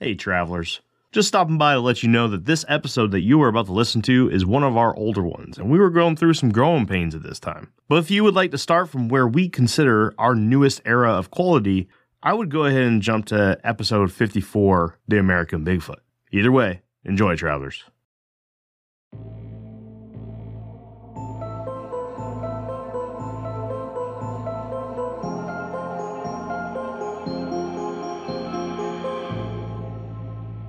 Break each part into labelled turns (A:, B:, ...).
A: Hey, travelers. Just stopping by to let you know that this episode that you are about to listen to is one of our older ones, and we were going through some growing pains at this time. But if you would like to start from where we consider our newest era of quality, I would go ahead and jump to episode 54 The American Bigfoot. Either way, enjoy, travelers.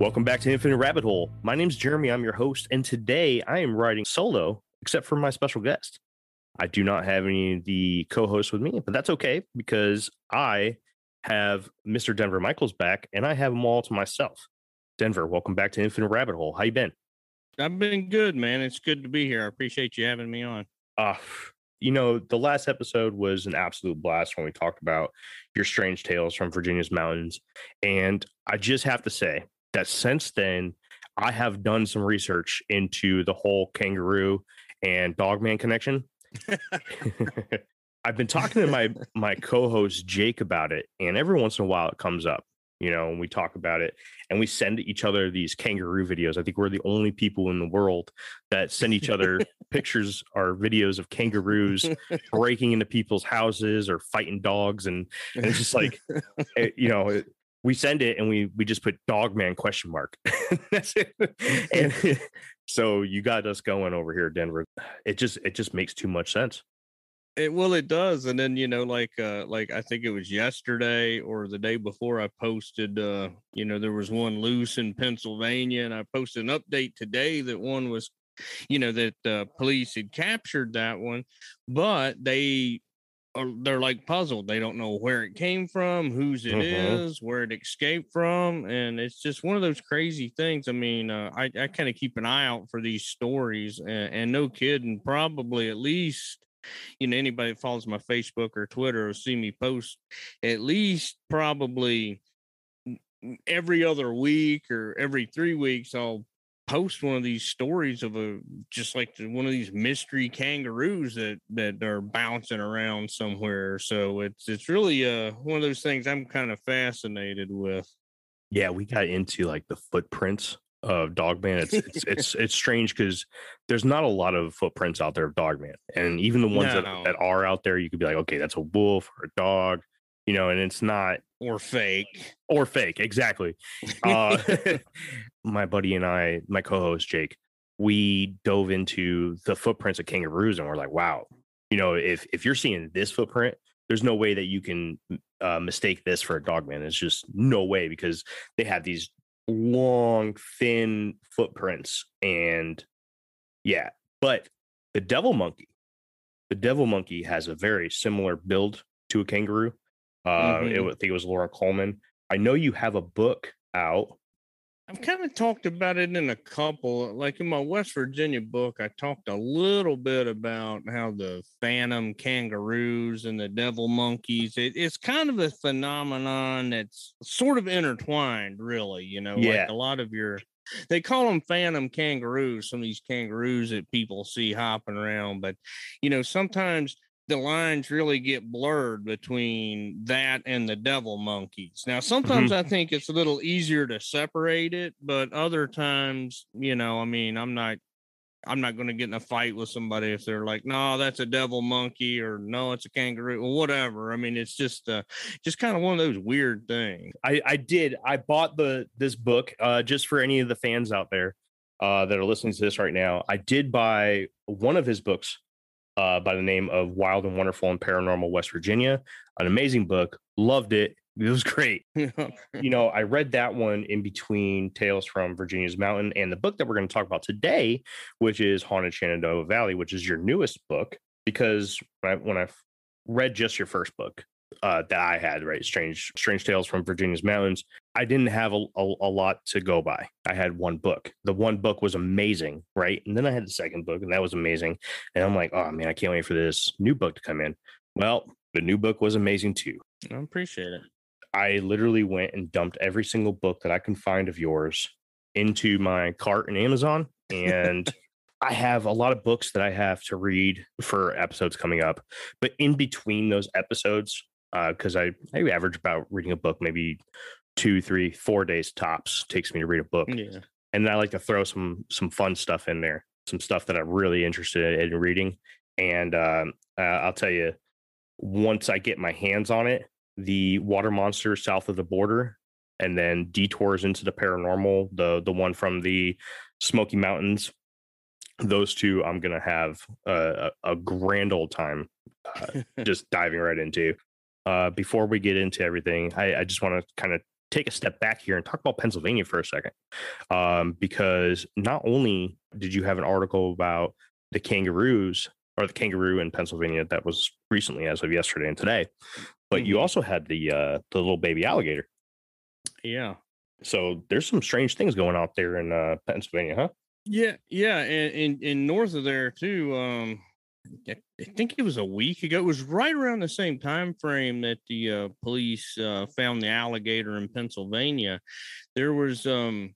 A: Welcome back to Infinite Rabbit Hole. My name's Jeremy. I'm your host, and today I am riding solo, except for my special guest. I do not have any of the co-hosts with me, but that's okay because I have Mr. Denver Michaels back, and I have them all to myself. Denver, welcome back to Infinite Rabbit Hole. How you been?
B: I've been good, man. It's good to be here. I appreciate you having me on.
A: Uh, you know, the last episode was an absolute blast when we talked about your strange tales from Virginia's mountains. And I just have to say that since then, I have done some research into the whole kangaroo and dogman connection. I've been talking to my my co-host Jake about it, and every once in a while it comes up, you know, and we talk about it and we send each other these kangaroo videos. I think we're the only people in the world that send each other pictures or videos of kangaroos breaking into people's houses or fighting dogs, and, and it's just like, it, you know, it, we send it and we we just put dogman question mark. That's it. And so you got us going over here, Denver. It just it just makes too much sense.
B: It well, it does. And then you know, like uh like I think it was yesterday or the day before I posted uh, you know, there was one loose in Pennsylvania, and I posted an update today that one was you know that uh, police had captured that one but they they're like puzzled. They don't know where it came from, whose it
A: Mhm.
B: is, where it escaped from, and it's just one of those crazy things. I mean, uh, I I kind of keep an eye out for these stories, and, and no kidding, probably at least. You know, anybody that follows my Facebook or Twitter will see me post at least probably every other week or every three weeks. I'll post one of these stories of a just like one of these mystery kangaroos that that are bouncing around somewhere so it's it's really uh one of those things i'm kind of fascinated with
A: Yeah, we got into like the footprints of Dogman. It's it's it's, it's strange because there's not a lot of footprints out there of Dogman, and even the ones
B: No.
A: that, that are out there, you could be like, okay, that's a wolf or a dog, you know, and it's not
B: or fake
A: or fake exactly. Uh, my buddy and I, my co-host Jake, we dove into the footprints of kangaroos, and we're like, wow, you know, if if you're seeing this footprint, there's no way that you can uh, mistake this for a dog man It's just no way because they have these long, thin footprints, and yeah. But the devil monkey, the devil monkey has a very similar build to a kangaroo. Uh, it,
B: Mhm.
A: wa- I think it was Loren Coleman. I know you have a book out.
B: I've kind of talked about it in a couple, like in my West Virginia book, I talked a little bit about how the phantom kangaroos and the devil monkeys, it, it's kind of a phenomenon that's sort of intertwined, really. You know,
A: Yeah.
B: like a lot of your, they call them phantom kangaroos, some of these kangaroos that people see hopping around, but, you know, sometimes the lines really get blurred between that and the devil monkeys. Now, sometimes I think it's a little easier to separate it, but other times, you know, I mean, I'm not I'm not going to get in a fight with somebody if they're like, "No, that's a devil monkey," or "No, it's a kangaroo," or whatever. I mean, it's just uh, just kind of one of those weird things.
A: I, I did. I bought the this book uh, just for any of the fans out there uh, that are listening to this right now. I did buy one of his books uh, by the name of Wild and Wonderful and Paranormal West Virginia. An amazing book. Loved it. It was great. You know, I read that one in between Tales from Virginia's Mountain and the book that we're going to talk about today, which is Haunted Shenandoah Valley, which is your newest book. Because when I, when I read just your first book, uh, that I had, right? Strange, Strange Tales from Virginia's Mountains. I didn't have a, a, a lot to go by. I had one book. The one book was amazing, right? And then I had the second book, and that was amazing. And I'm like, oh man, I can't wait for this new book to come in. Well, the new book was amazing too.
B: I appreciate it.
A: I literally went and dumped every single book that I can find of yours into my cart in Amazon. And I have a lot of books that I have to read for episodes coming up. But in between those episodes, because I, I average about reading a book maybe two, three, four days tops takes me to read a book.
B: Yeah.
A: And I like to throw some some fun stuff in there, some stuff that I'm really interested in reading. And um, uh, I'll tell you, once I get my hands on it, the water monster south of the border, and then detours into the paranormal, the the one from the Smoky Mountains. Those two, I'm gonna have a, a, a grand old time uh, just diving right into. Uh, before we get into everything, I, I just want to kind of take a step back here and talk about Pennsylvania for a second, um, because not only did you have an article about the kangaroos or the kangaroo in Pennsylvania that was recently, as of yesterday and today, but you
B: Mhm.
A: also had the uh, the little baby alligator.
B: Yeah.
A: So there's some strange things going out there in uh, Pennsylvania, huh?
B: Yeah, yeah, and, and and north of there too. Um, I think it was a week ago. It was right around the same time frame that the uh, police uh, found the alligator in Pennsylvania. There was um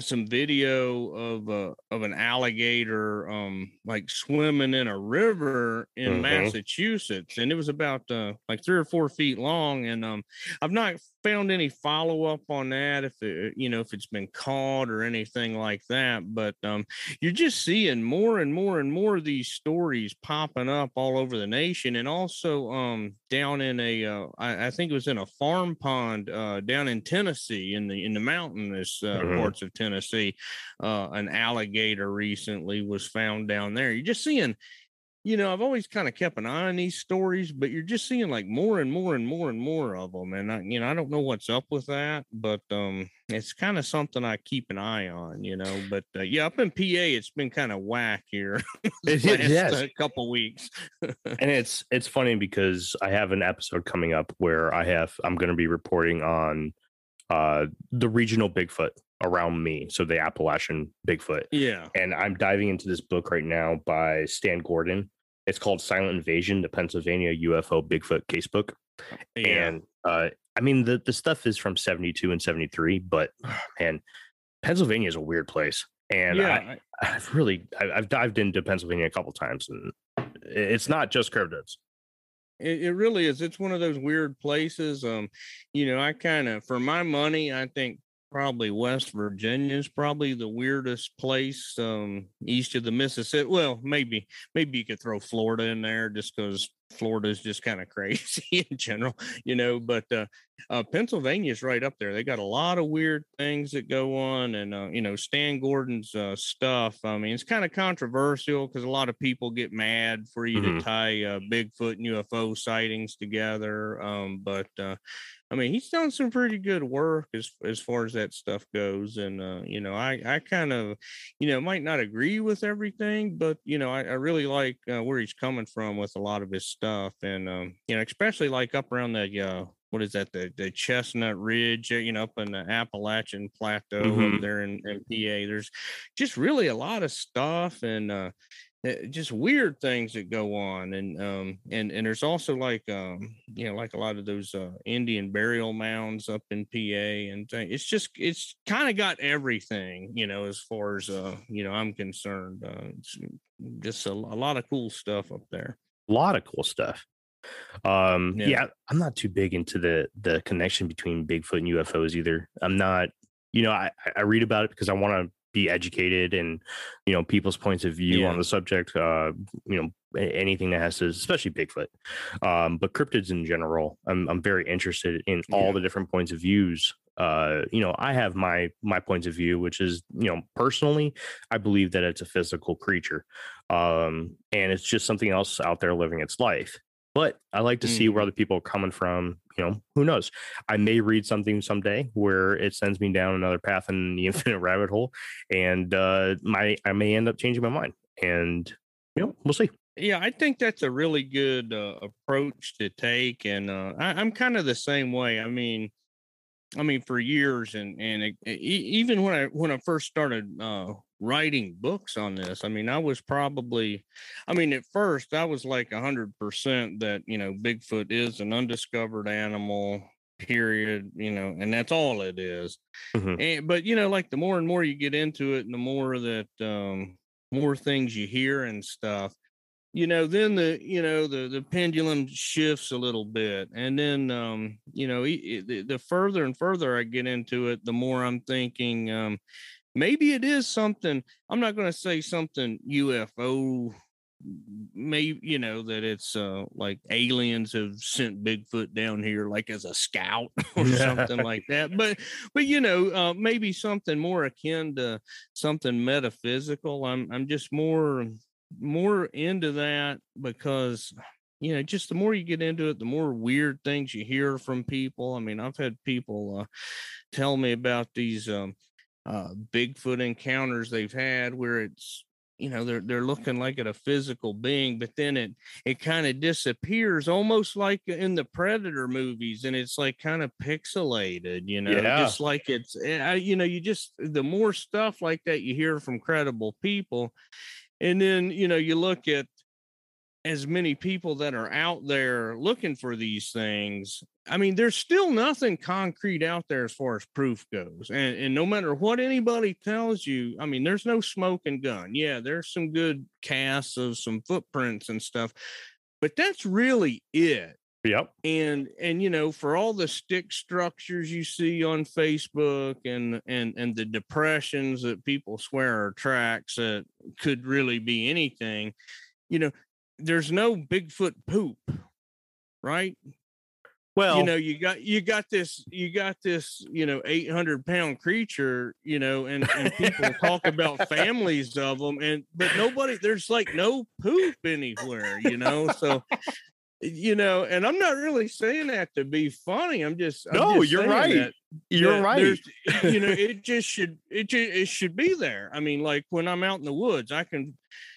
B: some video of a of an alligator um like swimming in a river in
A: Mhm.
B: Massachusetts, and it was about uh, like three or four feet long. And um, I've not found any follow up on that if it, you know if it's been caught or anything like that. But um, you're just seeing more and more and more of these stories popping up all over the nation, and also um down in a uh, I, I think it was in a farm pond uh, down in Tennessee in the in the mountainous uh,
A: Mhm.
B: parts of Tennessee. Uh, an alligator recently was found down there. You're just seeing you know, I've always kind of kept an eye on these stories, but you're just seeing like more and more and more and more of them. And I, you know, I don't know what's up with that, but um, it's kind of something I keep an eye on, you know. But uh, yeah, up in PA, it's been kind of whack here
A: It-
B: last, uh, couple weeks.
A: and it's it's funny because I have an episode coming up where I have I'm going to be reporting on uh the regional Bigfoot around me, so the Appalachian Bigfoot,
B: yeah.
A: and I'm diving into this book right now by Stan Gordon. It's called Silent Invasion: The Pennsylvania UFO Bigfoot Casebook,
B: Yeah.
A: and uh, I mean the the stuff is from '72 and '73, but man, Pennsylvania is a weird place, and
B: yeah.
A: I,
B: I-
A: I've really I- I've dived into Pennsylvania a couple times, and it's not just cryptids.
B: It, it really is. It's one of those weird places. Um, you know, I kind of, for my money, I think probably West Virginia is probably the weirdest place um east of the Mississippi. Well, maybe maybe you could throw Florida in there just because Florida is just kind of crazy in general, you know. But uh, uh, Pennsylvania's right up there. They got a lot of weird things that go on, and uh, you know, Stan Gordon's uh, stuff. I mean, it's kind of controversial because a lot of people get mad for you
A: Mhm.
B: to tie uh, Bigfoot and UFO sightings together. Um, but uh, I mean, he's done some pretty good work as as far as that stuff goes, and uh, you know, I I kind of, you know, might not agree with everything, but you know, I, I really like uh, where he's coming from with a lot of his stuff, and um, you know, especially like up around the uh, what is that the the Chestnut Ridge, uh, you know, up in the Appalachian Plateau
A: Mhm.
B: up there in, in PA. There's just really a lot of stuff, and uh, just weird things that go on and um and and there's also like um you know like a lot of those uh indian burial mounds up in pa and it's just it's kind of got everything you know as far as uh you know i'm concerned uh just a, a lot of cool stuff up there
A: a lot of cool stuff. Um,
B: Yeah.
A: yeah. I'm not too big into the the connection between Bigfoot and UFOs either. I'm not, you know, I I read about it because I want to be educated and you know people's points of view
B: Yeah.
A: on the subject. Uh, you know, anything that has to, especially Bigfoot, um, but cryptids in general. I'm I'm very interested in all
B: Yeah.
A: the different points of views. Uh, you know, I have my my points of view, which is you know personally, I believe that it's a physical creature, um, and it's just something else out there living its life but I like to see
B: Mhm.
A: where other people are coming from. You know, who knows? I may read something someday where it sends me down another path in the infinite rabbit hole, and uh, my I may end up changing my mind. And you know, we'll see.
B: Yeah, I think that's a really good uh, approach to take, and uh, I, I'm kind of the same way. I mean, I mean, for years, and and it, e- even when I when I first started uh, writing books on this, I mean, I was probably, I mean, at first I was like a hundred percent that you know Bigfoot is an undiscovered animal. Period. You know, and that's all it is.
A: Mhm.
B: And but you know, like the more and more you get into it, and the more that um, more things you hear and stuff you know then the you know the the pendulum shifts a little bit. And then um you know the, the further and further i get into it the more i'm thinking um maybe it is something i'm not going to say something ufo maybe you know that it's uh like aliens have sent bigfoot down here like as a scout or something like that. But but you know uh maybe something more akin to something metaphysical. I'm i'm just more more into that because you know just the more you get into it the more weird things you hear from people i mean i've had people uh, tell me about these um, uh, bigfoot encounters they've had where it's you know they're they're looking like at a physical being but then it it kind of disappears almost like in the predator movies and it's like kind of pixelated you know yeah. just like it's eh, you know you just the more stuff like that you hear from credible people and then, you know, you look at as many people that are out there looking for these things. I mean, there's still nothing concrete out there as far as proof goes. And, and no matter what anybody tells you, I mean, there's no smoking gun. Yeah, there's some good casts of some footprints and stuff, but that's really it.
A: Yep.
B: And and you know, for all the stick structures you see on Facebook and and and the depressions that people swear are tracks that could really be anything, you know, there's no Bigfoot poop, right? Well, you know, you got you got this you got this, you know, 800 pound creature, you know, and, and people talk about families of them and but nobody there's like no poop anywhere, you know. So you know, and I'm not really saying that to be funny. I'm just
A: I'm no,
B: just
A: you're right. That, you're that right.
B: you know, it just should it just, it should be there. I mean, like when I'm out in the woods, I can,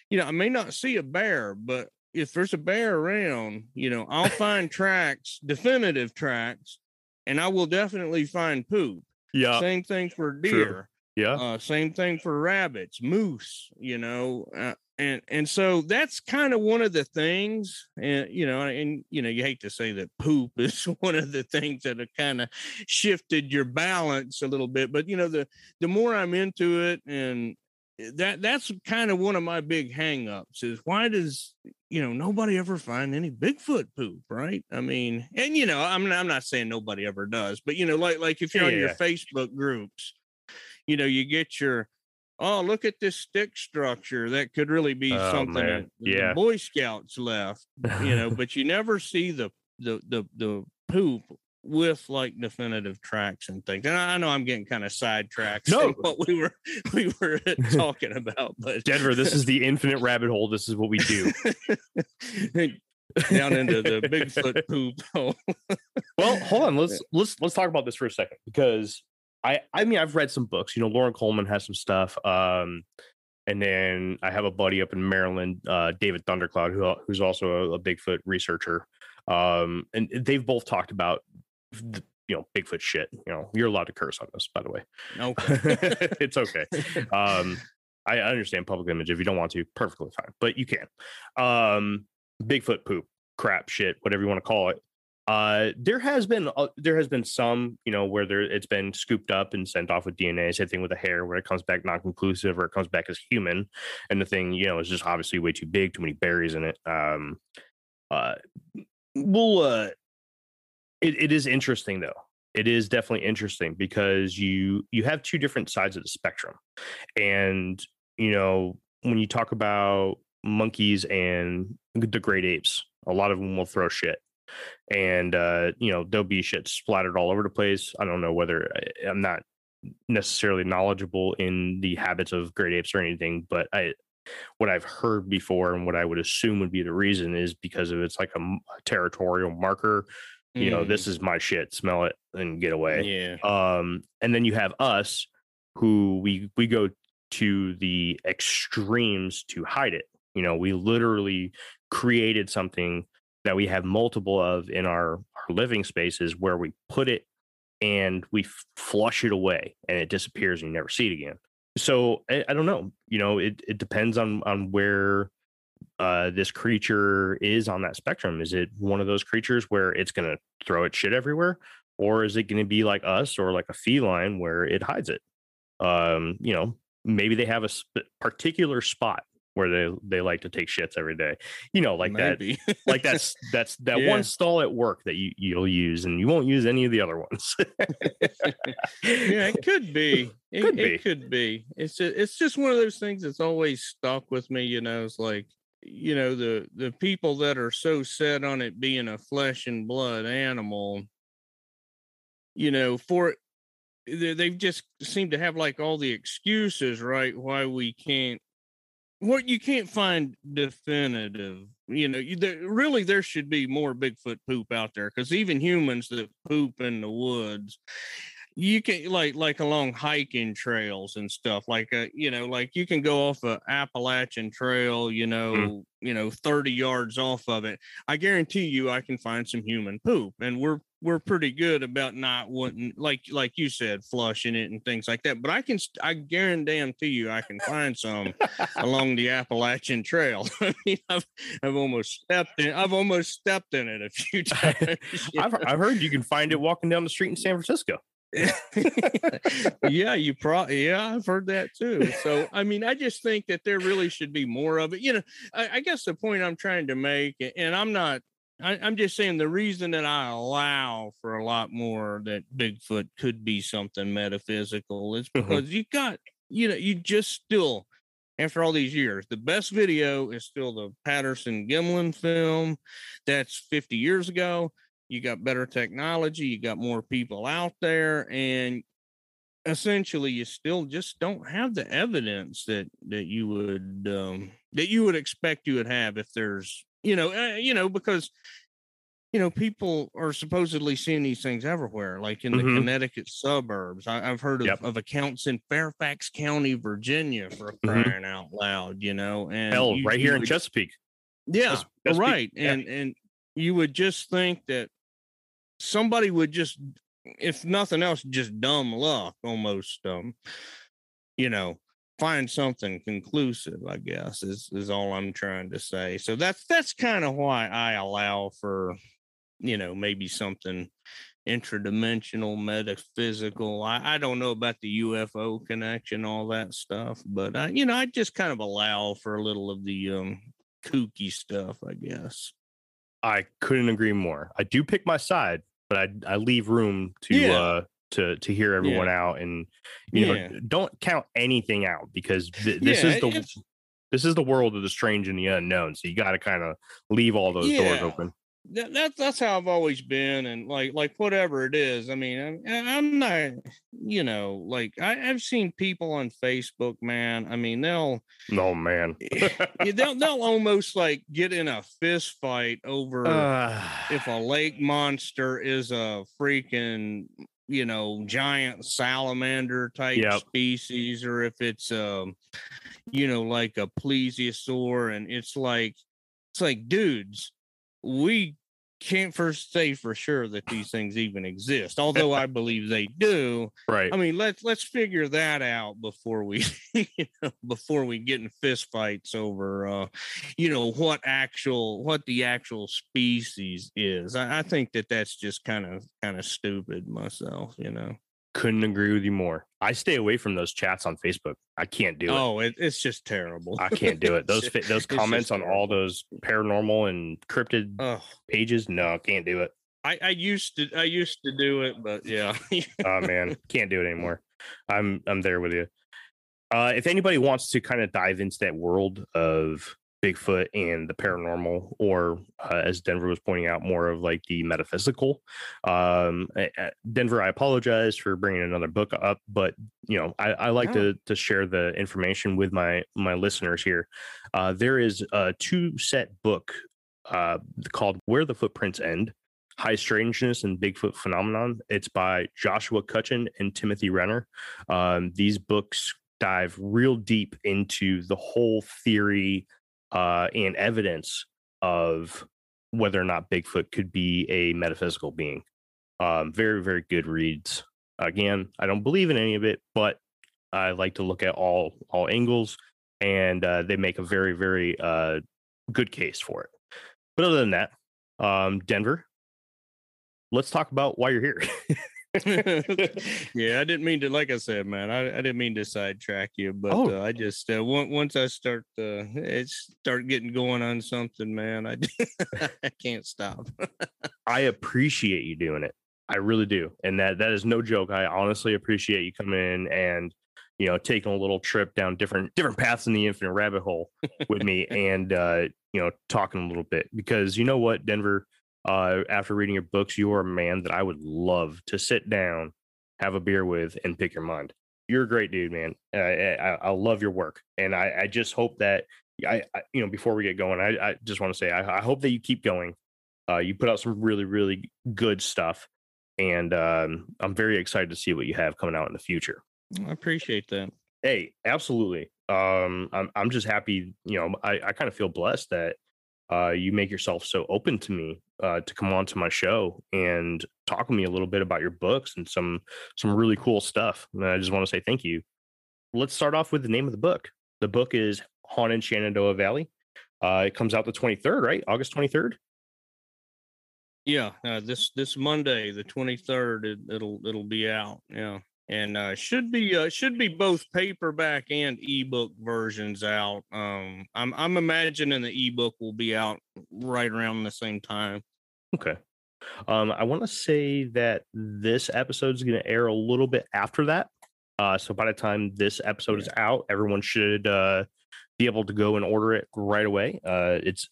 B: you know, I may not see a bear, but if there's a bear around, you know, I'll find tracks, definitive tracks, and I will definitely find poop.
A: Yeah.
B: Same thing for deer. True.
A: Yeah.
B: Uh, same thing for rabbits, moose, you know, uh, and and so that's kind of one of the things and you know and you know you hate to say that poop is one of the things that have kind of shifted your balance a little bit but you know the the more i'm into it and eh, that that's kind of one of my big hangups is why does you know nobody ever find any bigfoot poop right i mean and you know i'm not, I'm not saying nobody ever does but you know like like if you're yeah. on your facebook groups you know you get your oh, look at this stick structure. That could really be oh, something that
A: yeah.
B: the Boy Scouts left, you know, but you never see the the the the poop with like definitive tracks and things. And I know I'm getting kind of sidetracked. No, what we were we were talking about, but
A: Denver, this is the infinite rabbit hole. This is what we do.
B: Down into the Bigfoot poop hole.
A: well, hold on. Let's let's let's talk about this for a second because I I mean I've read some books. You know, Loren Coleman has some stuff. Um, and then I have a buddy up in Maryland, uh, David Thundercloud, who who's also a, a Bigfoot researcher. Um, and they've both talked about the, you know Bigfoot shit. You know, you're allowed to curse on this, by the way.
B: Okay,
A: it's okay. Um, I understand public image. If you don't want to, perfectly fine, but you can. Um, Bigfoot poop, crap, shit, whatever you want to call it. Uh, there has been uh, there has been some, you know, where there it's been scooped up and sent off with DNA. Same thing with the hair, where it comes back non-conclusive or it comes back as human, and the thing, you know, is just obviously way too big, too many berries in it. Um, uh, well, uh, it, it is interesting though. It is definitely interesting because you you have two different sides of the spectrum, and you know when you talk about monkeys and the great apes, a lot of them will throw shit and uh, you know there'll be shit splattered all over the place. I don't know whether I, I'm not necessarily knowledgeable in the habits of great apes or anything, but I what I've heard before and what I would assume would be the reason is because of it's like a, a territorial marker. You mm. know, this mm. is my shit. Smell it and get away.
B: Yeah.
A: Um, and then you have us who we we go to the extremes to hide it. You know, we literally created something that we have multiple of in our, our living spaces where we put it and we flush it away and it disappears and you never see it again. So I, I don't know. You know, it, it depends on on where uh, this creature is on that spectrum. Is it one of those creatures where it's going to throw its shit everywhere, or is it going to be like us or like a feline where it hides it? Um, you know, maybe they have a sp- particular spot where they they like to take shits every day. You know, like
B: Maybe.
A: that, like that's that's that
B: Yeah.
A: one stall at work that you you'll use, and you won't use any of the other ones.
B: yeah, it could be. It
A: Could
B: it
A: be.
B: could be. It's just, it's just one of those things that's always stuck with me. You know, it's like you know the the people that are so set on it being a flesh and blood animal. You know, for they they've just seem to have like all the excuses, right? Why we can't. What you can't find definitive, you know, you, there, really there should be more Bigfoot poop out there because even humans that poop in the woods, you can like like along hiking trails and stuff like uh you know like you can go off a appalachian trail you know you know 30 yards off of it i guarantee you i can find some human poop and we're we're pretty good about not wanting like like you said flushing it and things like that but i can i guarantee you i can find some along the appalachian trail i mean i've i've almost stepped in i've almost stepped in it a few times
A: I've, I've heard you can find it walking down the street in San Francisco.
B: yeah, you probably yeah, I've heard that too. So I mean, I just think that there really should be more of it. You know, I, I guess the point I'm trying to make, and I'm not. I, I'm just saying the reason that I allow for a lot more that Bigfoot could be something metaphysical is
A: Mhm.
B: because you got, you know, you just still, after all these years, the best video is still the Patterson Gimlin film. That's 50 years ago you got better technology, you got more people out there, and essentially you still just don't have the evidence that that you would um that you would expect you would have if there's you know uh, you know because you know people are supposedly seeing these things everywhere like in the
A: Mhm.
B: connecticut suburbs I, i've heard of,
A: Yep.
B: of accounts in fairfax county virginia for
A: Mhm.
B: crying out loud you know and
A: Hell,
B: you-
A: right
B: you
A: here in Chesapeake.
B: yeah,
A: that's
B: right.
A: yeah.
B: And and you would just think that somebody would just, if nothing else, just dumb luck almost. Um, you know, find something conclusive. I guess is is all I'm trying to say. So that's that's kind of why I allow for, you know, maybe something interdimensional metaphysical. I, I don't know about the UFO connection, all that stuff, but I, you know, I just kind of allow for a little of the um kooky stuff, I guess.
A: I couldn't agree more. I do pick my side, but I I leave room to
B: Yeah.
A: uh to to hear everyone out and you
B: Yeah.
A: know don't count anything out because th- this
B: Yeah,
A: is the
B: it's-
A: this is the world of the strange and the unknown. So you got to kind of leave all those doors open.
B: That, that that's how I've always been, and like like whatever it is. I mean, I'm, I'm not, you know, like I, I've seen people on Facebook, man. I mean, they'll
A: Oh man.
B: they'll they'll almost like get in a fist fight over
A: Uh,
B: if a lake monster is a freaking you know giant salamander type
A: Yep.
B: species or if it's um you know like a plesiosaur and it's like it's like dudes we can't first say for sure that these things even exist although i believe they do
A: right.
B: I mean, let's let's figure that out before we, you know, before we get in fistfights over, uh, you know, what actual what the actual species is. I, I think that that's just kind of kind of stupid myself, you know.
A: Couldn't agree with you more. I stay away from those chats on Facebook. I can't do it.
B: Oh, it, it's just terrible.
A: I can't do it. Those those comments on all those paranormal and cryptid
B: Oh,
A: pages, no, I can't do it.
B: I, I used to I used to do it, but yeah.
A: oh man, can't do it anymore. I'm I'm there with you. Uh, if anybody wants to kind of dive into that world of Bigfoot and the paranormal, or uh, as Denver was pointing out, more of like the metaphysical. Um, Denver, I apologize for bringing another book up, but you know, I, I like to to share the information with my my listeners here. Uh, there is a two set book uh, called "Where the Footprints End." High Strangeness and Bigfoot Phenomenon. It's by Joshua Cutchin and Timothy Renner. Um, these books dive real deep into the whole theory uh, and evidence of whether or not Bigfoot could be a metaphysical being. Um, very, very good reads. Again, I don't believe in any of it, but I like to look at all all angles, and uh, they make a very, very uh, good case for it. But other than that, um, Denver, let's talk about why you're here.
B: yeah, I didn't mean to. Like I said, man, I, I didn't mean to sidetrack you, but
A: Oh.
B: uh, I just uh, once once I start uh, it start getting going on something, man, I I can't stop.
A: I appreciate you doing it. I really do. And that that is no joke. I honestly appreciate you coming in and you know taking a little trip down different different paths in the infinite rabbit hole with me and uh you know talking a little bit because you know what Denver uh after reading your books you are a man that I would love to sit down have a beer with and pick your mind. You're a great dude, man. I I, I love your work and I I just hope that I, I you know before we get going I I just want to say I, I hope that you keep going uh, you put out some really, really good stuff, and um, I'm very excited to see what you have coming out in the future.
B: I appreciate that.
A: Hey, absolutely. Um, I'm I'm just happy. You know, I, I kind of feel blessed that uh, you make yourself so open to me uh, to come on to my show and talk with me a little bit about your books and some some really cool stuff. And I just want to say thank you. Let's start off with the name of the book. The book is Haunted Shenandoah Valley. Uh, it comes out the 23rd, right? August 23rd.
B: Yeah, uh, this this Monday, the twenty third, it, it'll it'll be out. Yeah, and uh, should be uh, should be both paperback and ebook versions out. Um, I'm I'm imagining the ebook will be out right around the same time.
A: Okay. Um, I want to say that this episode is going to air a little bit after that. Uh, so by the time this episode is out, everyone should uh, be able to go and order it right away. Uh, it's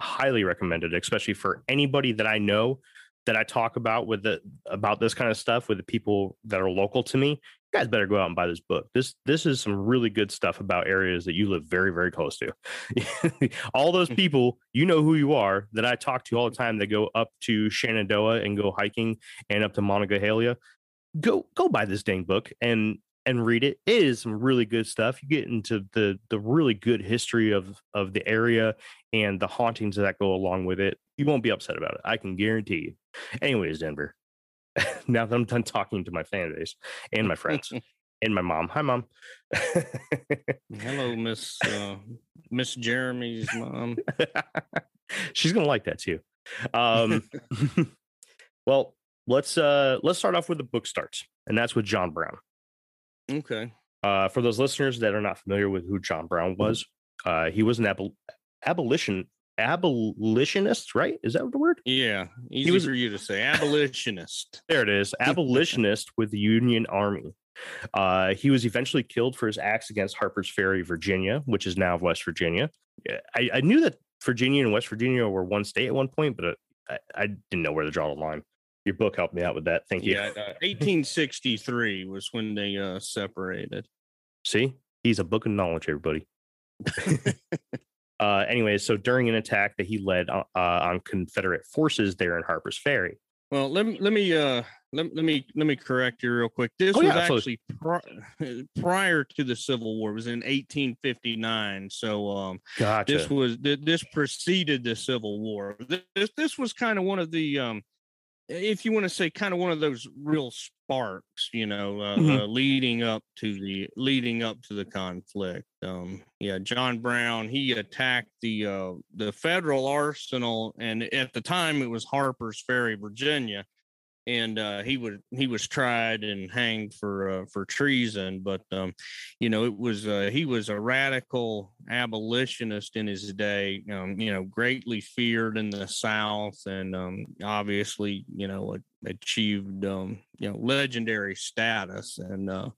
A: highly recommended, especially for anybody that I know that I talk about with the about this kind of stuff with the people that are local to me. You guys better go out and buy this book. This this is some really good stuff about areas that you live very very close to. all those hmm. people, you know who you are that I talk to all the time that go up to Shenandoah and go hiking and up to Monongahela. Go go buy this dang book and and read it. It is some really good stuff. You get into the the really good history of of the area and the hauntings that go along with it. You won't be upset about it. I can guarantee you. Anyways, Denver. now that I'm done talking to my fan base and my friends and my mom. Hi, mom.
B: Hello, Miss uh, Miss Jeremy's mom.
A: She's gonna like that too. Um, well, let's uh let's start off with the book starts, and that's with John Brown.
B: Okay.
A: Uh, for those listeners that are not familiar with who John Brown was, uh, he was an abol- abolition abolitionist, right? Is that the word?
B: Yeah, easy
A: was-
B: for you to say. Abolitionist.
A: There it is. Abolitionist with the Union Army. Uh, he was eventually killed for his acts against Harper's Ferry, Virginia, which is now West Virginia. I, I knew that Virginia and West Virginia were one state at one point, but uh, I, I didn't know where to draw the line. Your book helped me out with that. Thank you.
B: Yeah, uh, 1863 was when they uh, separated.
A: See, he's a book of knowledge, everybody. uh, anyway, so during an attack that he led uh, uh, on Confederate forces there in Harper's Ferry,
B: Well, let me let me uh let, let me let me correct you real quick. This
A: Oh,
B: was
A: yeah, absolutely.
B: actually pri- prior to the Civil War. It was in 1859. So um
A: gotcha.
B: this was th- this preceded the Civil War. This this was kind of one of the um if you want to say kind of one of those real sparks, you know, uh,
A: Mhm.
B: uh, leading up to the leading up to the conflict. Um, yeah, John Brown he attacked the uh, the federal arsenal, and at the time it was Harper's Ferry, Virginia, and uh, he would he was tried and hanged for uh, for treason. But um, you know, it was uh, he was a radical abolitionist in his day. Um, you know, greatly feared in the South, and um, obviously, you know, achieved um, you know legendary status. And uh,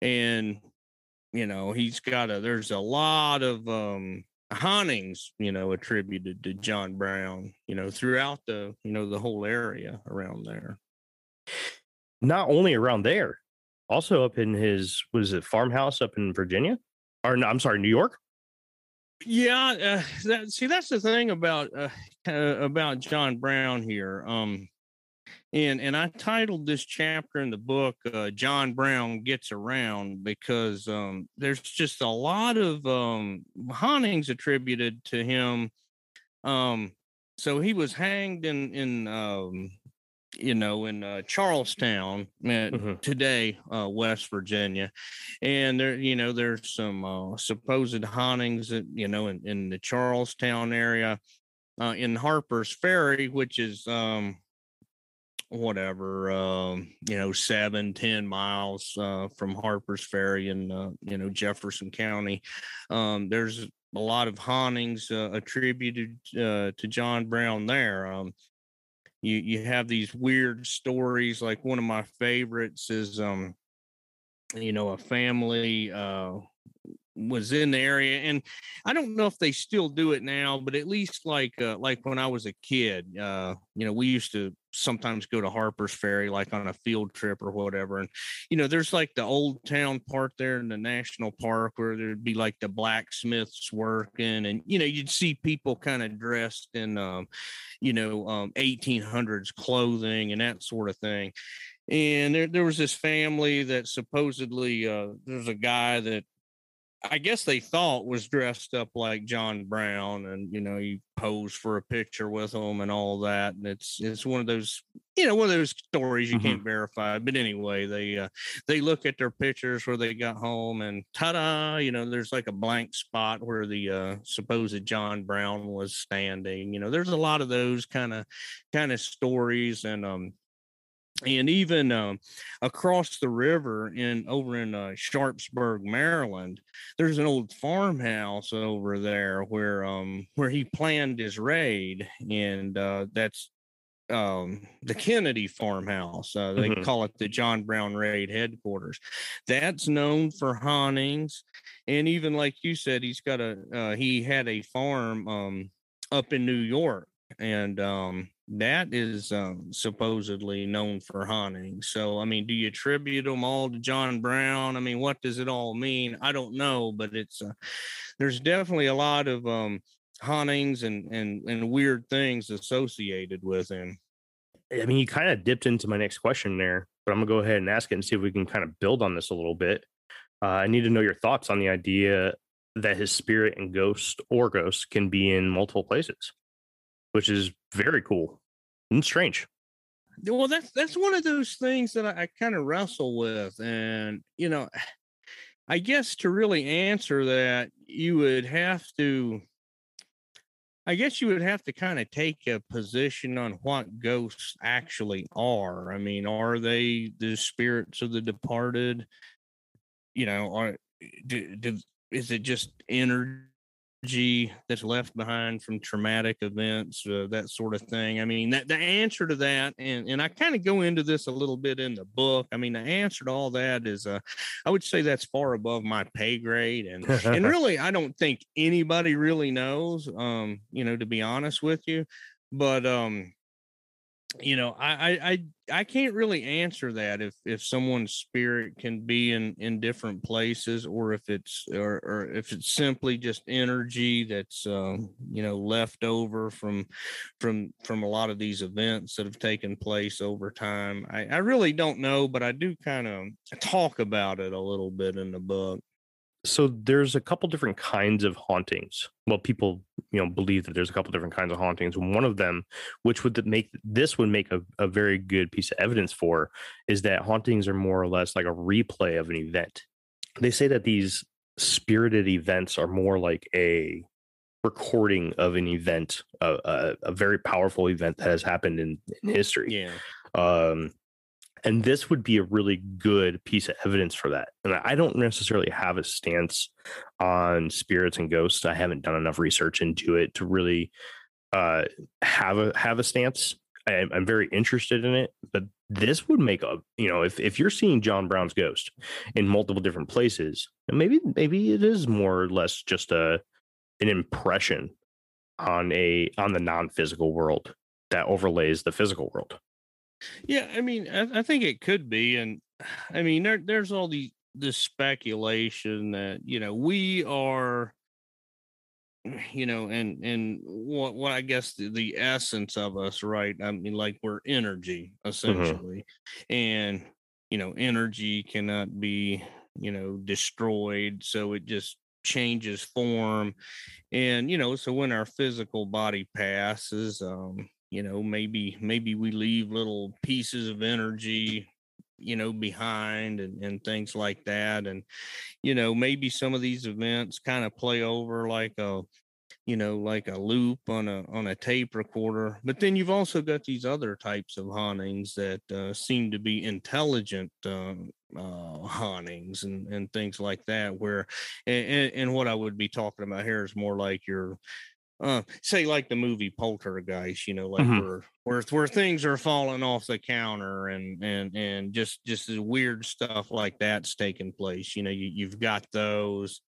B: and you know, he's got a there's a lot of um hauntings, you know, attributed to John Brown. You know, throughout the you know the whole area around there.
A: Not only around there, also up in his was it farmhouse up in Virginia, or no, I'm sorry, New York.
B: Yeah, uh, that, see, that's the thing about uh, uh, about John Brown here. Um, and and I titled this chapter in the book uh, "John Brown Gets Around" because um, there's just a lot of um, hauntings attributed to him. Um, so he was hanged in in um, you know in uh, Charlestown, uh,
A: Mhm.
B: today, uh, West Virginia, and there, you know, there's some uh, supposed hauntings, that, you know, in, in the Charlestown area, uh, in Harper's Ferry, which is um, whatever um you know seven ten miles uh from harper's ferry in uh, you know jefferson county. Um there's a lot of hauntings uh, attributed uh, to john brown there. Um you you have these weird stories like one of my favorites is um you know a family uh was in the area and i don't know if they still do it now but at least like uh, like when i was a kid uh you know we used to sometimes go to harper's ferry like on a field trip or whatever and you know there's like the old town part there in the national park where there'd be like the blacksmiths working and you know you'd see people kind of dressed in um you know um 1800s clothing and that sort of thing and there, there was this family that supposedly uh, there's a guy that I guess they thought was dressed up like John Brown, and you know, he posed for a picture with him and all that. And it's it's one of those, you know, one of those stories you mm-hmm. can't verify. But anyway, they uh, they look at their pictures where they got home, and ta-da! You know, there's like a blank spot where the uh, supposed John Brown was standing. You know, there's a lot of those kind of kind of stories, and um, and even um, across the river in over in uh, Sharpsburg, Maryland, there's an old farmhouse over there where um, where he planned his raid, and uh, that's um, the Kennedy farmhouse. Uh, they mm-hmm. call it the John Brown Raid headquarters. That's known for hauntings, and even like you said, he's got a uh, he had a farm um, up in New York, and um, that is um, supposedly known for haunting. So, I mean, do you attribute them all to John Brown? I mean, what does it all mean? I don't know, but it's uh, there's definitely a lot of um, hauntings and and and weird things associated with him.
A: I mean, you kind of dipped into my next question there, but I'm gonna go ahead and ask it and see if we can kind of build on this a little bit. Uh, I need to know your thoughts on the idea that his spirit and ghost or ghost can be in multiple places which is very cool and strange.
B: Well, that's that's one of those things that I, I kind of wrestle with, and you know, I guess to really answer that, you would have to. I guess you would have to kind of take a position on what ghosts actually are. I mean, are they the spirits of the departed? You know, are eh, do, do, is it just energy? Energy that's left behind from traumatic events, uh, that sort of thing. I mean, that, the answer to that, and, and I kind of go into this a little bit in the book. I mean, the answer to all that is, uh, I would say that's far above my pay grade, and and really, I don't think anybody really knows. Um, you know, to be honest with you, but um, you know I, I i can't really answer that if if someone's spirit can be in in different places or if it's or, or if it's simply just energy that's uh, you know left over from from from a lot of these events that have taken place over time. I i really don't know but i do kind of talk about it a little bit in the book
A: so there's a couple different kinds of hauntings. Well people you know believe that there's a couple different kinds of hauntings. One of them which would make this would make a, a very good piece of evidence for is that hauntings are more or less like a replay of an event. They say that these spirited events are more like a recording of an event a, a, a very powerful event that has happened in, in history.
B: Yeah.
A: Um and this would be a really good piece of evidence for that. And I don't necessarily have a stance on spirits and ghosts. I haven't done enough research into it to really uh, have a have a stance. I, I'm very interested in it, but this would make a you know if if you're seeing John Brown's ghost in multiple different places, maybe maybe it is more or less just a an impression on a on the non physical world that overlays the physical world.
B: Yeah, I mean, I, I think it could be, and I mean, there, there's all the this speculation that you know we are, you know, and and what what I guess the, the essence of us, right? I mean, like we're energy mm-hmm. essentially, mm-hmm. and you know, energy cannot be you know destroyed, so it just changes form and you know so when our physical body passes um you know maybe maybe we leave little pieces of energy you know behind and, and things like that and you know maybe some of these events kind of play over like a you know, like a loop on a on a tape recorder. But then you've also got these other types of hauntings that uh, seem to be intelligent uh, uh, hauntings and and things like that. Where and, and what I would be talking about here is more like your uh say like the movie poltergeist you know like mm-hmm. where where where things are falling off the counter and and and just just the weird stuff like that's taking place you know you, you've got those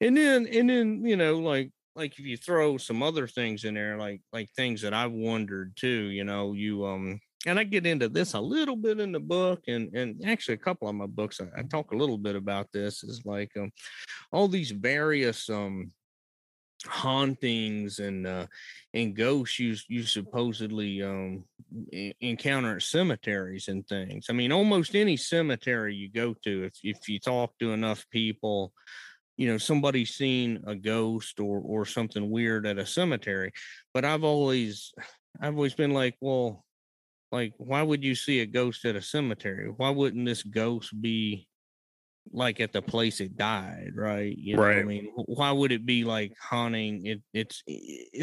B: and then and then you know like like if you throw some other things in there like like things that i've wondered too you know you um and i get into this a little bit in the book and and actually a couple of my books i, I talk a little bit about this is like um all these various um hauntings and uh and ghosts you you supposedly um encounter at cemeteries and things. I mean almost any cemetery you go to if if you talk to enough people you know somebody's seen a ghost or or something weird at a cemetery. But i've always i've always been like well like why would you see a ghost at a cemetery? Why wouldn't this ghost be like at the place it died, right? You know, right. I mean, why would it be like haunting? It it's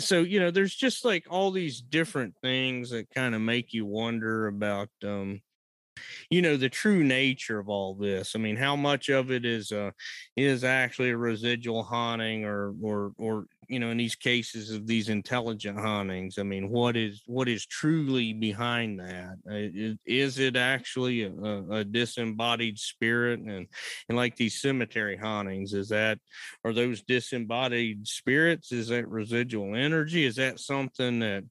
B: so you know, there's just like all these different things that kind of make you wonder about um you know the true nature of all this. I mean how much of it is uh is actually a residual haunting or or or you know in these cases of these intelligent hauntings i mean what is what is truly behind that? Uh, is, it actually a, a, disembodied spirit? And and like these cemetery hauntings is that are those disembodied spirits? Is that residual energy? Is that something that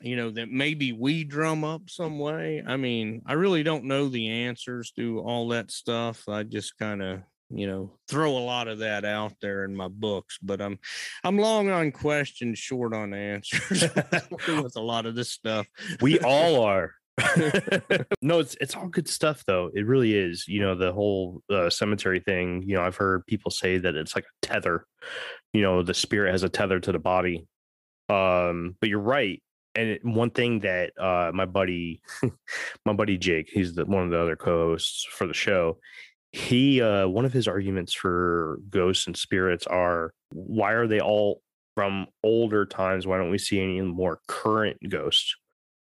B: you know that maybe we drum up some way i mean i really don't know the answers to all that stuff i just kind of you know throw a lot of that out there in my books but i'm i'm long on questions short on answers with a lot of this stuff.
A: We all are. No it's it's all good stuff though it really is you know the whole uh, cemetery thing you know i've heard people say that it's like a tether you know the spirit has a tether to the body um but you're right and one thing that uh my buddy my buddy jake he's the one of the other co-hosts for the show he uh one of his arguments for ghosts and spirits are why are they all from older times why don't we see any more current ghosts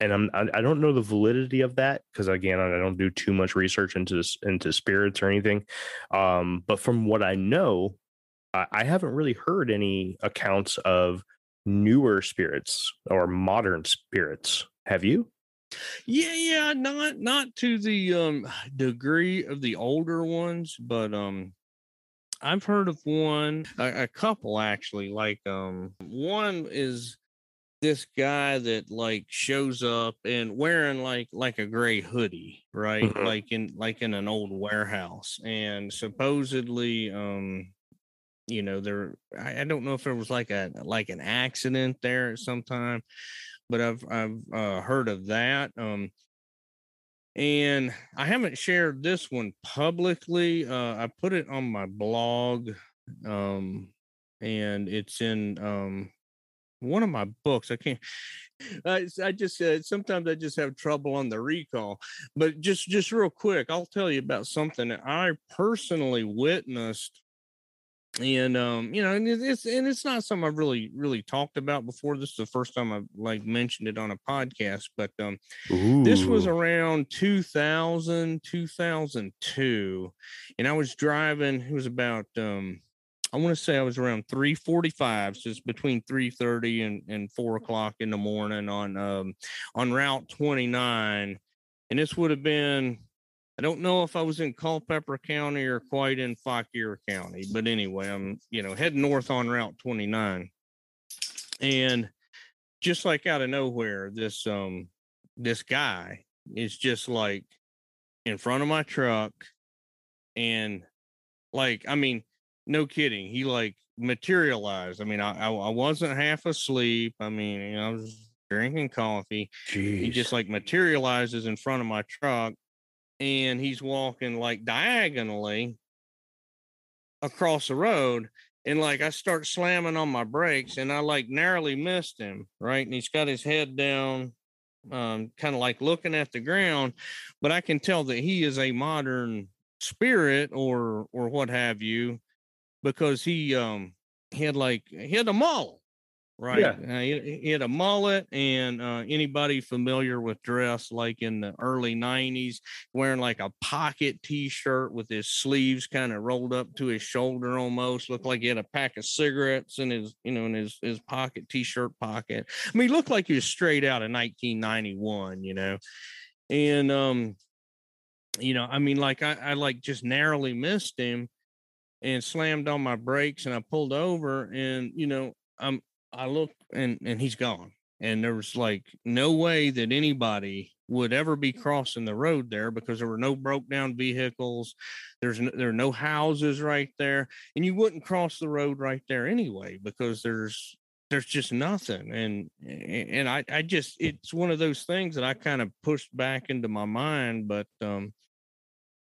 A: and I'm I, don't know the validity of that because again I don't do too much research into this, into spirits or anything. Um, but from what I know, I, I haven't really heard any accounts of newer spirits or modern spirits. Have you?
B: Yeah, yeah, not not to the um degree of the older ones, but um I've heard of one, a, a couple actually. Like um one is this guy that like shows up and wearing like like a gray hoodie right mm-hmm. like in like in an old warehouse and supposedly um you know there I, I, don't know if there was like a like an accident there at some time but i've i've uh, heard of that um and i haven't shared this one publicly uh i put it on my blog um and it's in um one of my books i can't I, I just uh, sometimes i just have trouble on the recall but just just real quick i'll tell you about something that i personally witnessed and um you know and it's and it's not something i've really really talked about before this is the first time i've like mentioned it on a podcast but um Ooh. this was around 2000 2002 and i was driving it was about um i want to say i was around 345 so it's between 330 and and 4 o'clock in the morning on um on route 29 and this would have been I don't know if I was in Culpeper County or quite in Fauquier County, but anyway, I'm you know heading north on Route 29, and just like out of nowhere, this um this guy is just like in front of my truck, and like I mean, no kidding, he like materialized. I mean, I I, I wasn't half asleep. I mean, you know, I was drinking coffee. Jeez. He just like materializes in front of my truck and he's walking like diagonally across the road and like I start slamming on my brakes and I like narrowly missed him, right? And he's got his head down, um, kind of like looking at the ground, but I can tell that he is a modern spirit or or what have you, because he um he had like he had a mullet, right? Yeah. Uh, he, he, had a mullet, and uh, anybody familiar with dress like in the early '90s, wearing like a pocket T-shirt with his sleeves kind of rolled up to his shoulder, almost looked like he had a pack of cigarettes in his, you know, in his his pocket T-shirt pocket. I mean, he looked like he was straight out of 1991, you know, and um, you know, I mean, like I, I like just narrowly missed him and slammed on my brakes and I pulled over and you know I'm I look and and he's gone. And there was like no way that anybody would ever be crossing the road there because there were no broke down vehicles. There's no, there are no houses right there, and you wouldn't cross the road right there anyway because there's there's just nothing. And and I I just it's one of those things that I kind of pushed back into my mind, but um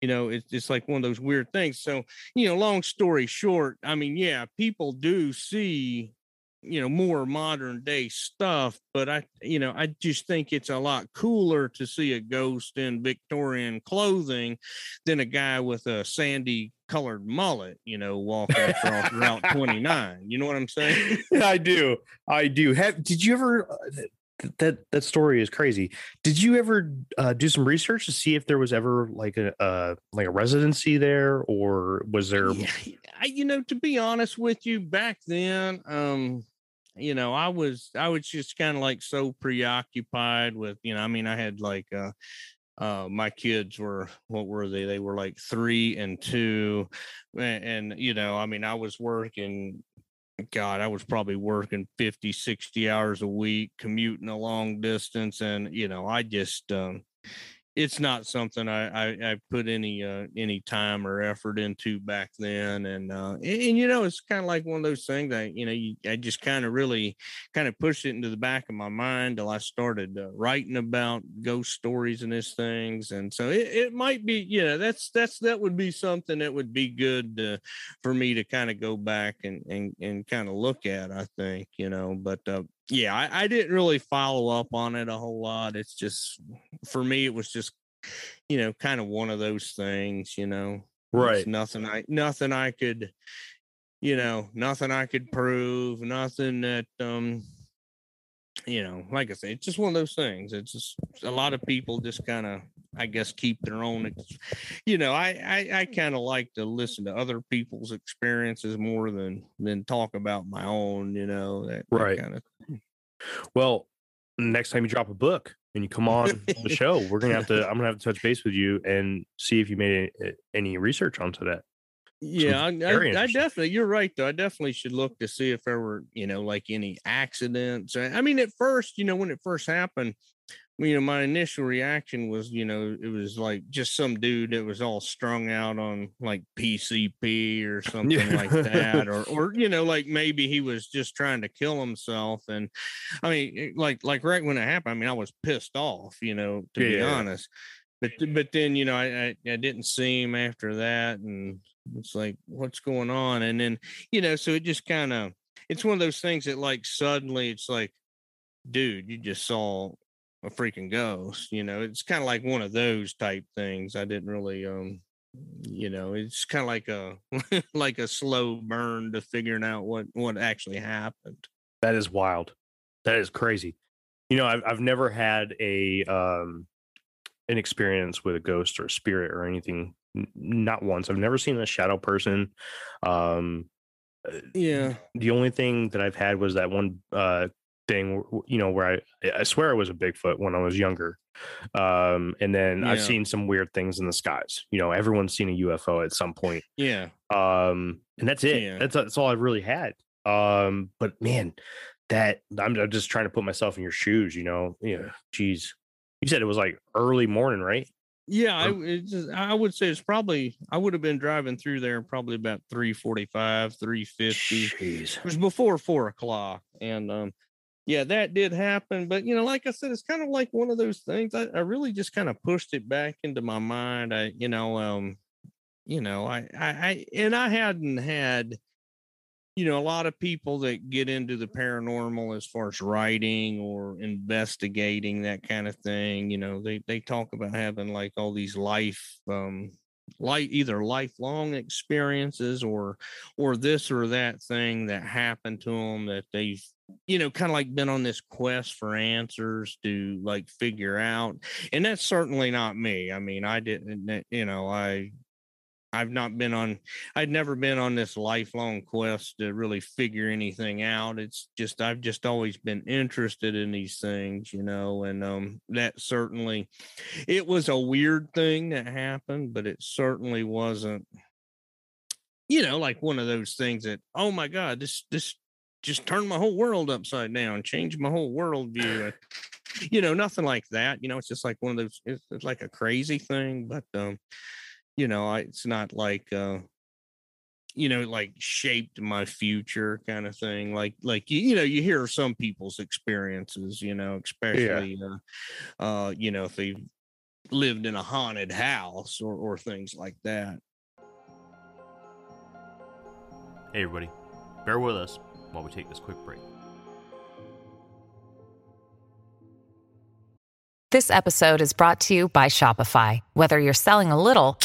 B: you know it's, it's like one of those weird things so you know long story short i mean yeah people do see you know more modern day stuff but i you know i just think it's a lot cooler to see a ghost in victorian clothing than a guy with a sandy colored mullet you know walking across route 29 you know what i'm saying
A: i do i do have did you ever uh, that that story is crazy. Did you ever uh, do some research to see if there was ever like a uh, like a residency there, or was there?
B: Yeah, you know, to be honest with you, back then, um, you know, I was I was just kind of like so preoccupied with, you know, I mean, I had like uh uh my kids were what were they? They were like three and two and, and, you know i mean i was working god i was probably working 50 60 hours a week commuting a long distance and you know i just um it's not something I, I, I put any uh, any time or effort into back then, and uh, and, and you know it's kind of like one of those things that you know you, I just kind of really kind of pushed it into the back of my mind till I started uh, writing about ghost stories and these things, and so it, it might be you know that's that's that would be something that would be good to, for me to kind of go back and and and kind of look at I think you know, but uh, yeah, I, I, didn't really follow up on it a whole lot. It's just for me, it was just you know kind of one of those things, you know.
A: Right. It's
B: nothing I nothing I could, you know, nothing I could prove, nothing that um you know, like I said, it's just one of those things. It's just a lot of people just kind of, I guess, keep their own. You know, I I, I kind of like to listen to other people's experiences more than than talk about my own. You know, that,
A: right kind of. Well, next time you drop a book and you come on the show, we're gonna have to. I'm gonna have to touch base with you and see if you made any research onto that.
B: Yeah, I, I, I, definitely. You're right, though. I definitely should look to see if there were, you know, like any accidents. I mean, at first, you know, when it first happened, you know, my initial reaction was, you know, it was like just some dude that was all strung out on like PCP or something yeah. like that, or, or you know, like maybe he was just trying to kill himself. And I mean, eh, like, like right when it happened, I mean, I was pissed off, you know, to yeah. be honest. But but then you know, I, I I didn't see him after that, and it's like, what's going on? And then, you know, so it just kind of, it's one of those things that like suddenly it's like, dude, you just saw a freaking ghost. You know, it's kind of like one of those type things. I didn't really, um, you know, it's kind of like a like a slow burn to figuring out what what actually happened.
A: That is wild. That is crazy. You know, I've I've never had a um an experience with a ghost or a spirit or anything not once. I've never seen a shadow person. Um,
B: uh, yeah.
A: The only thing that I've had was that one uh, thing, you know, where I I swear it was a Bigfoot when I was younger. Um, and then yeah. I've seen some weird things in the skies. You know, everyone's seen a UFO at some point.
B: Yeah.
A: Um, and that's it. Yeah. That's that's all I've really had. Um, but man, that I'm, I'm just trying to put myself in your shoes. You know, yeah. Geez, you said it was like early morning, right?
B: Yeah, I just, I would say it's probably I would have been driving through there probably about three forty five, three fifty. It was before four o'clock, and um, yeah, that did happen. But you know, like I said, it's kind of like one of those things. I, I really just kind of pushed it back into my mind. I, you know, um, you know, I, I, I and I hadn't had you know, a lot of people that get into the paranormal as far as writing or investigating that kind of thing, you know, they they talk about having like all these life um like either lifelong experiences or or this or that thing that happened to them that they've you know kind of like been on this quest for answers to like figure out and that's certainly not me. I mean i didn't you know i I've not been on, I'd never been on this lifelong quest to really figure anything out. It's just, I've just always been interested in these things, you know, and um, that certainly, it was a weird thing that happened, but it certainly wasn't, you know, like one of those things that, oh my God, this, this just turned my whole world upside down, changed my whole worldview. you know, nothing like that. You know, it's just like one of those, it's, it's like a crazy thing, but, um, you know, I, it's not like uh you know like shaped my future kind of thing like like you, you know you hear some people's experiences you know especially yeah. uh, uh you know if they've lived in a haunted house or or things like that.
C: Hey everybody. Bear with us while we take this quick break.
D: This episode is brought to you by shopify. Whether you're selling a little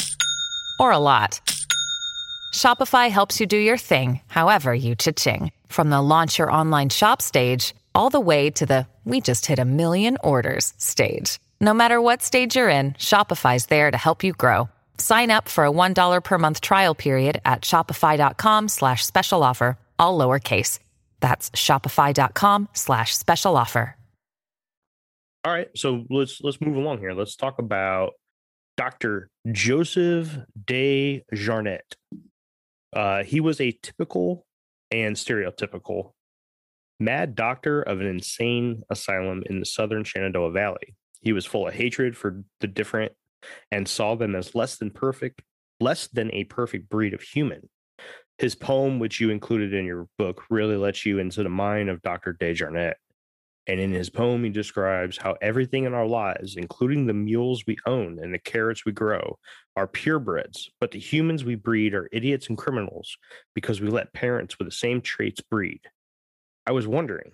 D: or a lot. Shopify helps you do your thing, however you cha-ching. From the launch your online shop stage, all the way to the we just hit a million orders stage. No matter what stage you're in, Shopify's there to help you grow. Sign up for a $1 per month trial period at shopify.com slash special offer, all lowercase. That's shopify.com slash special offer.
A: All right, so let's let's move along here. Let's talk about Dr. Joseph de Jarnet. Uh, he was a typical and stereotypical mad doctor of an insane asylum in the southern Shenandoah Valley. He was full of hatred for the different and saw them as less than perfect, less than a perfect breed of human. His poem, which you included in your book, really lets you into the mind of Dr. DeJarnette. And in his poem, he describes how everything in our lives, including the mules we own and the carrots we grow, are purebreds, but the humans we breed are idiots and criminals because we let parents with the same traits breed. I was wondering,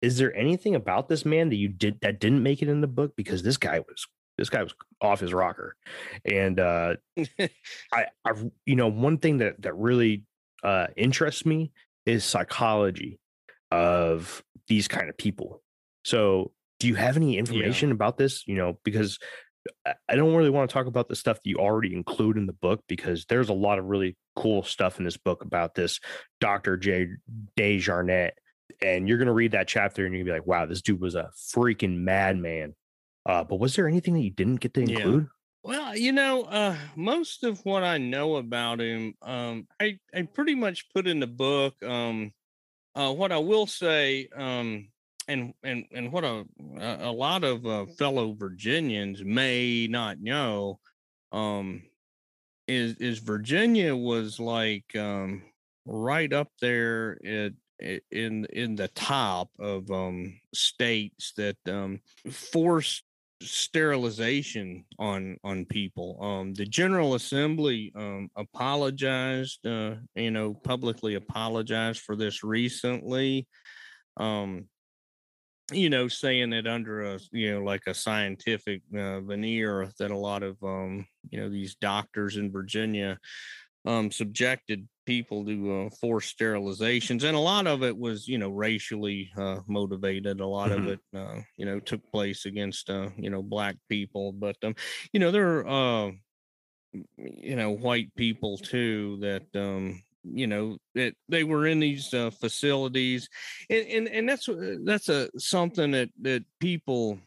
A: is there anything about this man that you did that didn't make it in the book? Because this guy was this guy was off his rocker, and uh, I, I, you know, one thing that that really uh, interests me is psychology of these kind of people. So, do you have any information yeah. about this? You know, because I don't really want to talk about the stuff that you already include in the book because there's a lot of really cool stuff in this book about this Dr. J. DeJarnette. And you're going to read that chapter and you're going to be like, wow, this dude was a freaking madman. Uh, but was there anything that you didn't get to include?
B: Yeah. Well, you know, uh, most of what I know about him, um, I, I pretty much put in the book. Um, uh, what I will say, um, and and and what a a lot of uh, fellow Virginians may not know, um, is is Virginia was like um, right up there at in in the top of um, states that um, forced sterilization on on people. Um, the General Assembly um, apologized, uh, you know, publicly apologized for this recently. Um, you know, saying that under a you know like a scientific uh, veneer that a lot of um, you know these doctors in Virginia um, subjected people to uh, forced sterilizations, and a lot of it was, you know, racially uh, motivated. A lot mm-hmm. of it, uh, you know, took place against, uh, you know, black people. But um, you know, there are, uh, you know, white people too that um, you know that they were in these uh, facilities, and and and that's that's a something that that people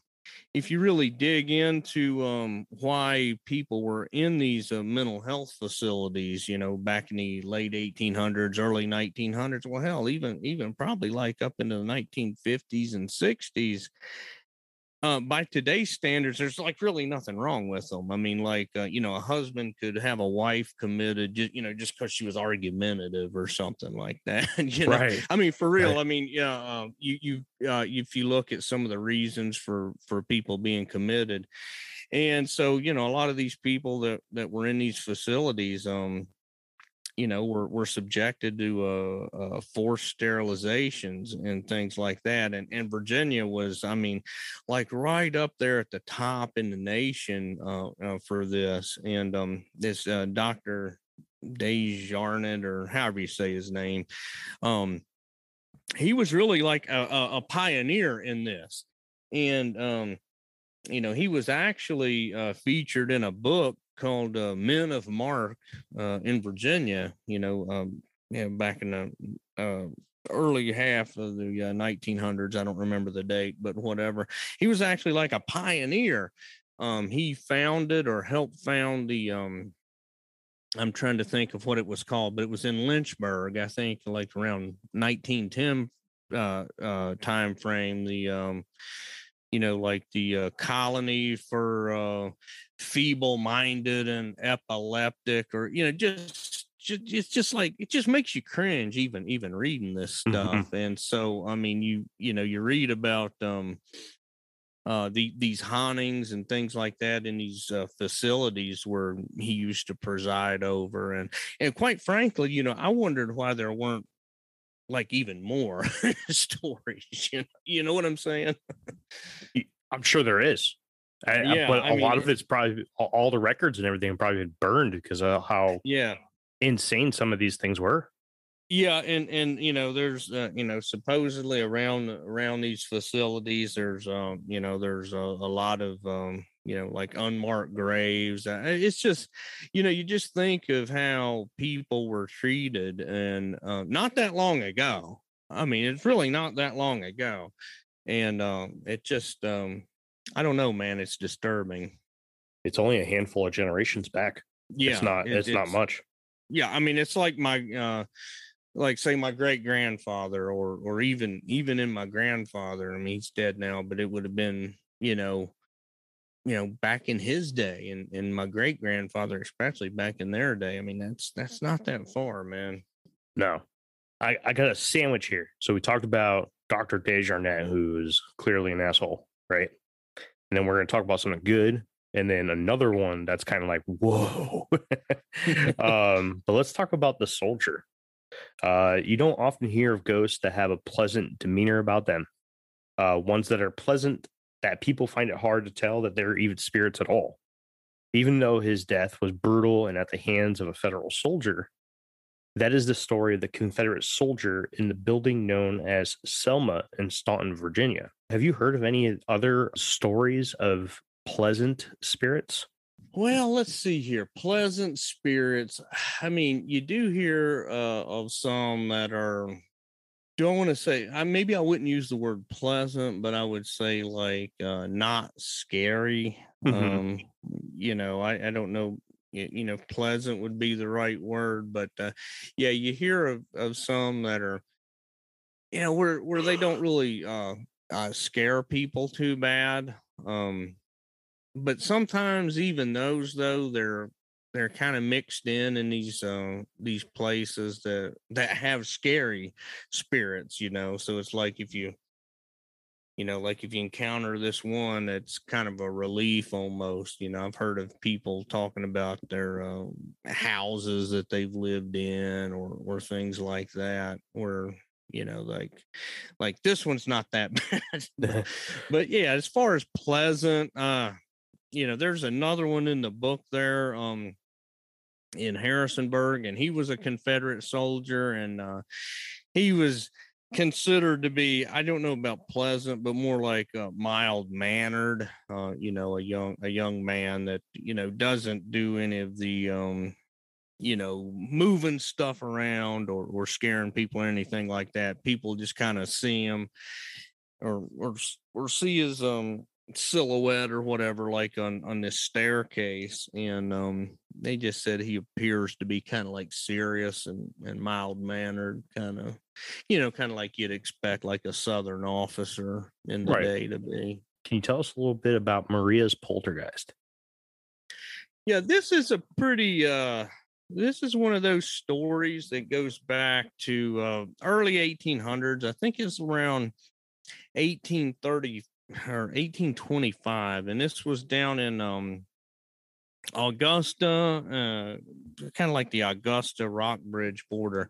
B: if you really dig into um, why people were in these uh, mental health facilities, you know, back in the late 1800s, early 1900s, well, hell, even even probably like up into the 1950s and 60s, uh, by today's standards, there's like really nothing wrong with them. I mean, like uh, you know, a husband could have a wife committed, just you know, just because she was argumentative or something like that. you know, right. I mean, for real. Right. I mean, yeah, uh, you you uh, if you look at some of the reasons for for people being committed, and so you know, a lot of these people that that were in these facilities, um, you know, we're we're subjected to uh, uh, forced sterilizations and things like that. And and Virginia was, I mean, like right up there at the top in the nation uh, uh for this. And um, this uh, Doctor Desjardins, or however you say his name, um, he was really like a, a, a pioneer in this. And um, you know, he was actually uh, featured in a book called uh, Men of Mark uh, in Virginia, you know, um, back in the uh, early half of the 1900s. Uh, I don't remember the date, but whatever. He was actually like a pioneer. Um, he founded or helped found the um, I'm trying to think of what it was called, but it was in Lynchburg, I think, like around 1910 uh, uh, time frame. The um, you know, like the colony for uh, feeble-minded and epileptic, or you know, just, just it's just like it just makes you cringe even even reading this mm-hmm. stuff. Mm-hmm. And so, I mean, you you know, you read about um, uh, the, these hauntings and things like that in these uh, facilities where he used to preside over, and and quite frankly, you know, I wondered why there weren't like even more stories. You know, you know what I'm saying?
A: I'm sure there is. I, yeah, but a I mean, lot of it's probably all the records and everything probably been burned because of how
B: yeah.
A: insane some of these things were.
B: Yeah, and and you know, there's uh, you know supposedly around around these facilities, there's um you know there's a, a lot of um you know like unmarked graves uh, it's just you know you just think of how people were treated and uh, not that long ago. I mean it's really not that long ago. And um it just um i don't know man it's disturbing.
A: It's only a handful of generations back. Yeah it's not it, it's, it's not much.
B: Yeah i mean it's like my uh like say my great grandfather or or even even in my grandfather i mean he's dead now but it would have been you know you know back in his day and and my great grandfather especially back in their day i mean that's that's not that far man.
A: No. I i got a sandwich here. So we talked about dr desjardins who's clearly an asshole right and then we're going to talk about something good and then another one that's kind of like whoa um but let's talk about the soldier uh you don't often hear of ghosts that have a pleasant demeanor about them uh ones that are pleasant that people find it hard to tell that they're even spirits at all. Even though his death was brutal and at the hands of a federal soldier, that is the story of the Confederate soldier in the building known as Selma in Staunton, Virginia. Have you heard of any other stories of pleasant spirits?
B: Well, let's see here. Pleasant spirits. I mean, you do hear uh, of some that are don't want to say I maybe I wouldn't use the word pleasant, but I would say like uh not scary. Mm-hmm. Um, you know, I, I don't know you know pleasant would be the right word but uh, yeah you hear of, of some that are you know where where they don't really uh, uh scare people too bad um but sometimes even those though they're they're kind of mixed in in these uh, these places that that have scary spirits you know? So it's like if you you know like if you encounter this one it's kind of a relief almost you know? I've heard of people talking about their uh, houses that they've lived in or or things like that where you know like like this one's not that bad but, but yeah as far as pleasant uh you know there's another one in the book there um in Harrisonburg, and he was a Confederate soldier, and uh, he was considered to be I don't know about pleasant, but more like uh, mild mannered. Uh, you know, a young a young man that you know doesn't do any of the um, you know moving stuff around or or scaring people or anything like that. People just kind of see him or or or see his um silhouette or whatever like on on this staircase and um they just said he appears to be kind of like serious and and mild mannered kind of you know kind of like you'd expect like a southern officer in the right. day to be
A: can you tell us a little bit about maria's poltergeist
B: yeah this is a pretty uh this is one of those stories that goes back to uh, early 1800s i think it's around 1830 or 1825 and this was down in um Augusta, uh, kind of like the Augusta Rockbridge border.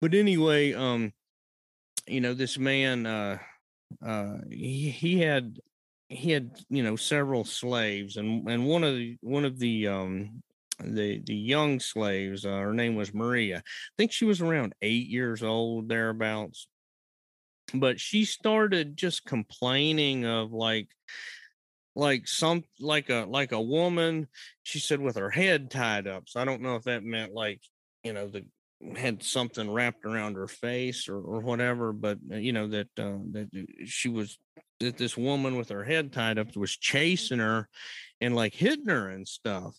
B: But anyway, um, you know, this man, uh, uh, he, he had he had you know several slaves and and one of the one of the um the the young slaves uh, her name was maria. I think she was around eight years old thereabouts. But she started just complaining of like like some like a like a woman she said with her head tied up. So i don't know if that meant like you know the had something wrapped around her face or, or whatever but uh, you know that uh, that she was that this woman with her head tied up was chasing her and like hitting her and stuff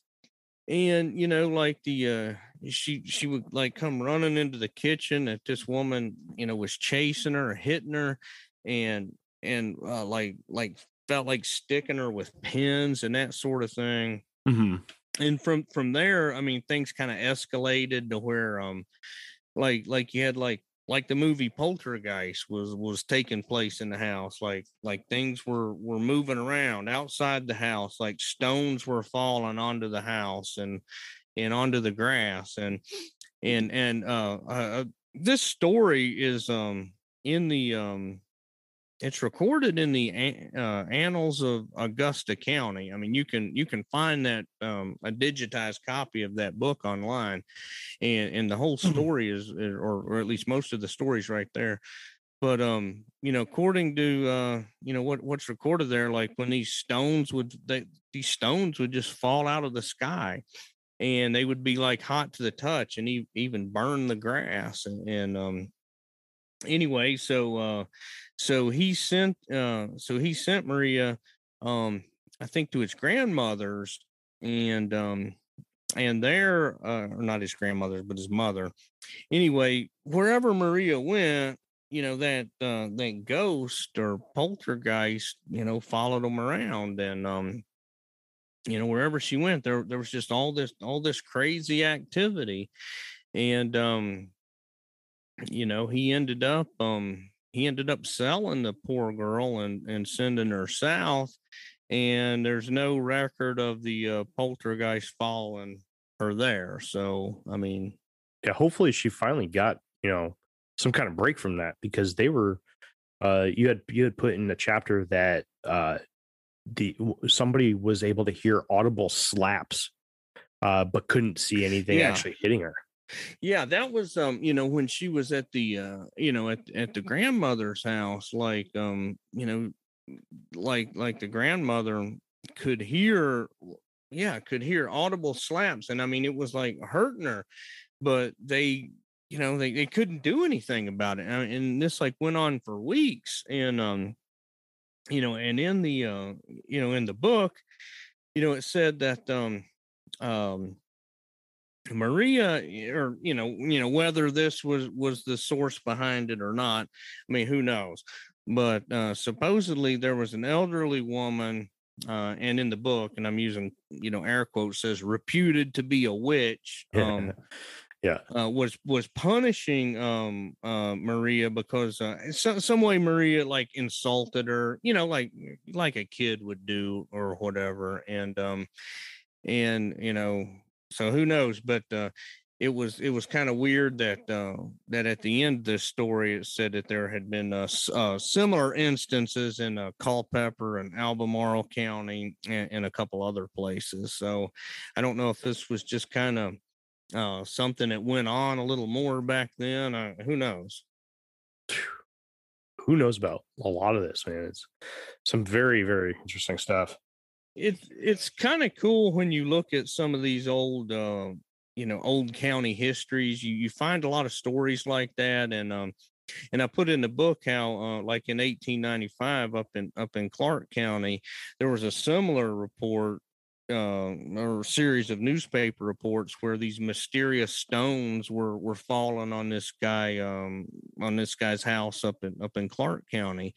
B: and you know like the uh she she would like come running into the kitchen that this woman you know was chasing her hitting her and and uh, like like felt like sticking her with pins and that sort of thing.
A: Mm-hmm.
B: And from from there, I mean, things kind of escalated to where, um, like like you had like like the movie Poltergeist was was taking place in the house. Like like things were were moving around outside the house. Like stones were falling onto the house and and onto the grass and and and uh, uh this story is um in the um it's recorded in the uh, annals of Augusta County. I mean, you can you can find that um, a digitized copy of that book online, and and the whole mm-hmm. story is, or or at least most of the stories right there. But um, you know, according to uh, you know what what's recorded there, like when these stones would they, these stones would just fall out of the sky, and they would be like hot to the touch, and even burn the grass, and, and um, anyway, so uh so he sent uh so he sent Maria um I think to his grandmother's and um and there uh or not his grandmother's, but his mother. Anyway, wherever Maria went, you know that uh that ghost or poltergeist, you know, followed him around and um you know wherever she went there there was just all this all this crazy activity and um you know he ended up um he ended up selling the poor girl and and sending her south and there's no record of the uh, poltergeist following her there so i mean
A: yeah hopefully she finally got you know some kind of break from that because they were uh you had you had put in the chapter that uh the somebody was able to hear audible slaps uh but couldn't see anything yeah. actually hitting her
B: yeah, that was um, you know, when she was at the uh, you know, at at the grandmother's house, like um, you know, like like the grandmother could hear yeah, could hear audible slaps. And I mean it was like hurting her, but they you know, they, they couldn't do anything about it. And this like went on for weeks. And um, you know, and in the uh, you know, in the book, you know, it said that um um Maria, or you know, you know whether this was was the source behind it or not. I mean, who knows? But uh, supposedly there was an elderly woman, uh, and in the book, and I'm using you know air quotes, says reputed to be a witch. Um,
A: yeah,
B: uh, was was punishing um, uh, Maria because uh, some some way Maria like insulted her, you know, like like a kid would do or whatever, and um, and you know so who knows? But uh, it was it was kind of weird that uh, that at the end of this story it said that there had been uh, uh, similar instances in uh, Culpeper and Albemarle County and, and, a couple other places. So I don't know if this was just kind of uh, something that went on a little more back then. Uh, who knows?
A: Who knows about a lot of this, man? It's some very very interesting stuff
B: it's it's kind of cool when you look at some of these old uh, you know old county histories you you find a lot of stories like that and um and I put in the book how uh, like in 1895 up in up in Clarke County there was a similar report uh, or series of newspaper reports where these mysterious stones were were falling on this guy um, on this guy's house up in up in Clarke County,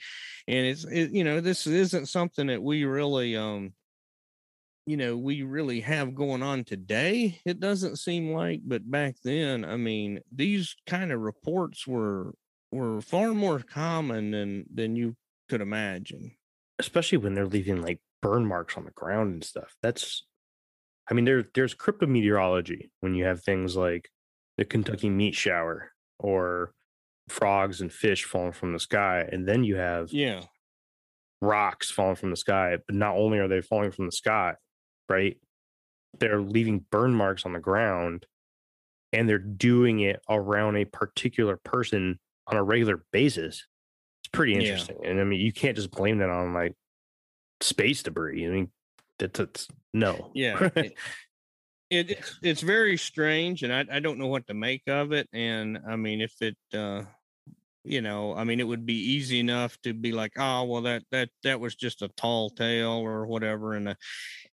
B: and it's it, you know this isn't something that we really um, you know we really have going on today it doesn't seem like but back then i mean these kind of reports were were far more common than than you could imagine
A: especially when they're leaving like burn marks on the ground and stuff that's I mean, there there's cryptometeorology when you have things like the Kentucky meat shower or frogs and fish falling from the sky, and then you have
B: Yeah.
A: rocks falling from the sky. But not only are they falling from the sky, right? They're leaving burn marks on the ground, and they're doing it around a particular person on a regular basis. It's pretty
B: Yeah.
A: interesting, and I mean, you can't just blame that on like space debris. I mean, that's, that's no.
B: Yeah. it, it it's it's very strange and I, I don't know what to make of it. And I mean if it uh you know, I mean it would be easy enough to be like, oh well that that that was just a tall tale or whatever. And uh,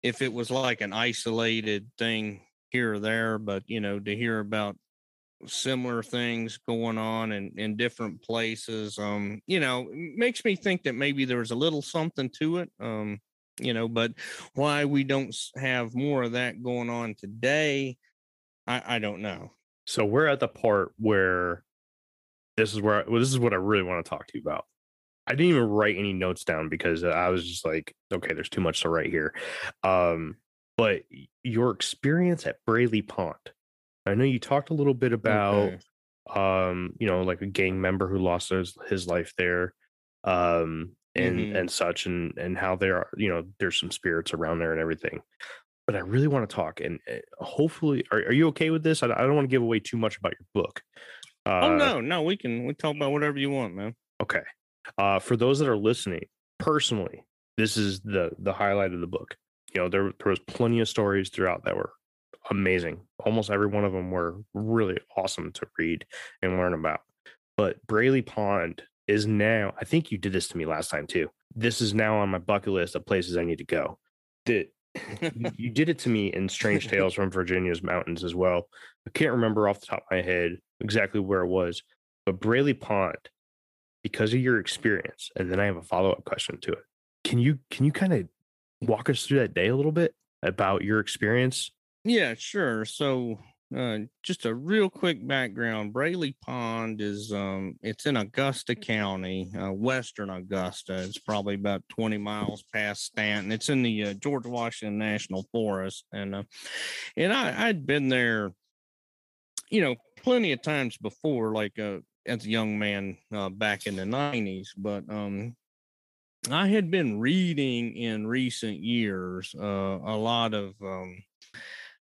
B: if it was like an isolated thing here or there, but you know, to hear about similar things going on in, in different places um you know makes me think that maybe there was a little something to it um you know but why we don't have more of that going on today i i don't know
A: So we're at the part where this is where well, this is what I really want to talk to you about. I didn't even write any notes down because I was just like, okay, there's too much to write here. Um, but your experience at Braley Pond, I know you talked a little bit about,
B: Okay.
A: um, you know, like a gang member who lost his, his life there, um, and
B: Mhm.
A: and such, and and how there are, you know, there's some spirits around there and everything. But I really want to talk, and uh, hopefully, are, are you okay with this? I, I don't want to give away too much about your book. Uh,
B: oh no no we can we talk about whatever you want man
A: Okay. Uh, for those that are listening, personally, this is the the highlight of the book. You know, there there was plenty of stories throughout that were amazing. Almost every one of them were really awesome to read and learn about. But Braley Pond is now. I think you did this to me last time too. This is now on my bucket list of places I need to go. That you, you did it to me in Strange Tales from Virginia's Mountains as well. I can't remember off the top of my head exactly where it was, but Braley Pond, because of your experience, and then I have a follow up question to it. Can you can you kind of walk us through that day a little bit about your experience?
B: Yeah, sure. So, uh, just a real quick background. Braley Pond is um, it's in Augusta County, uh, western Augusta. It's probably about twenty miles past Staunton. It's in the uh, George Washington National Forest, and uh, and I I'd been there, you know, plenty of times before, like uh, as a young man uh, back in the nineties, but um. I had been reading in recent years uh, a lot of um,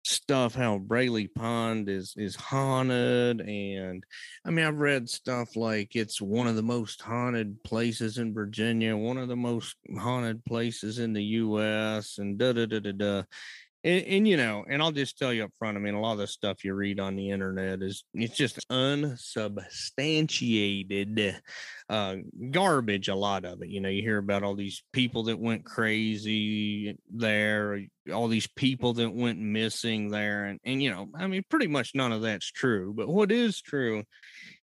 B: stuff how Braley Pond is is haunted and I mean I've read stuff like it's one of the most haunted places in Virginia, one of the most haunted places in the US and da da da da da. And, and you know, and I'll just tell you up front, I mean, a lot of the stuff you read on the internet is it's just unsubstantiated uh garbage, a lot of it. You know, you hear about all these people that went crazy there, all these people that went missing there, and and you know, I mean, pretty much none of that's true. But what is true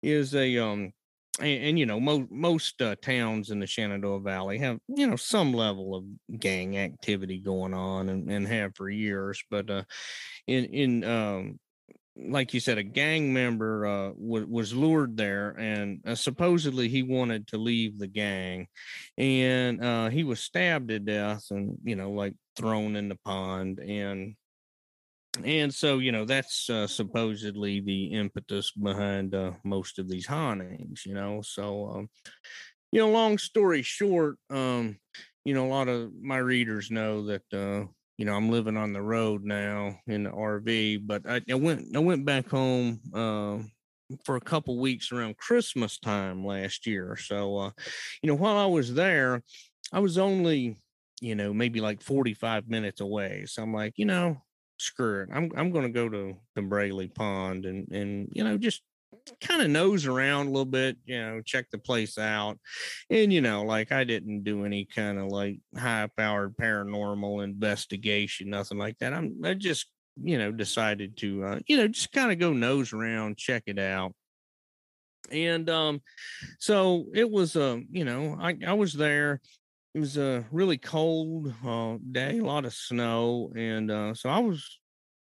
B: is a um and, and you know mo- most uh, towns in the Shenandoah Valley have you know some level of gang activity going on and, and have for years but uh in in um like you said a gang member uh w- was lured there and uh, supposedly he wanted to leave the gang and uh he was stabbed to death and you know like thrown in the pond and and so you know that's uh, supposedly the impetus behind uh, most of these hauntings you know? So um you know long story short um you know a lot of my readers know that uh you know i'm living on the road now in the rv but i, I went i went back home um for a couple weeks around christmas time last year. So uh you know while i was there i was only you know maybe like 45 minutes away. So i'm like you know screw it. I'm I'm gonna go to to Braley Pond and and you know just kind of nose around a little bit, you know, check the place out. And you know, like I didn't do any kind of like high powered paranormal investigation, nothing like that. I'm I just you know decided to uh, you know just kind of go nose around, check it out. And um so it was um you know I I was there it was a really cold uh, day, a lot of snow, and uh, so I was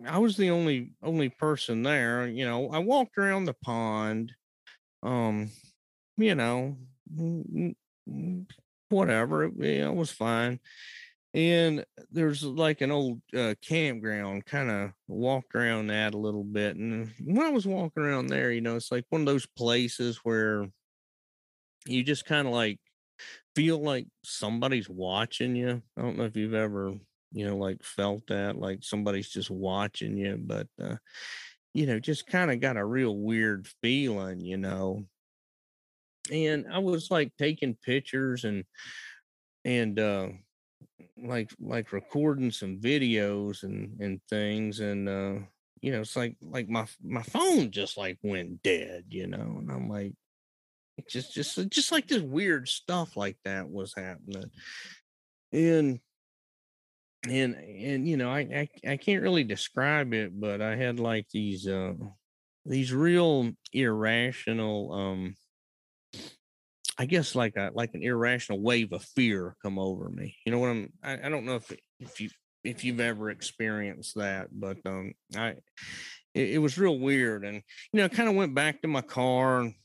B: I was the only only person there. You know, I walked around the pond, um, you know, whatever, it, it was fine. and there's like an old uh, campground kind of walked around that a little bit and when i was walking around there you know it's like one of those places where you just kind of like feel like somebody's watching you. I don't know if you've ever you know like felt that like somebody's just watching you but uh you know just kind of got a real weird feeling you know? And i was like taking pictures and and uh like like recording some videos and and things and uh you know it's like like my my phone just like went dead you know? And i'm like just just just like this weird stuff like that was happening and and and you know I, I i can't really describe it but i had like these uh these real irrational um I guess like a like an irrational wave of fear come over me. You know what I'm? I, I don't know if if you if you've ever experienced that, but um, I it, it was real weird, and you know, I kind of went back to my car, and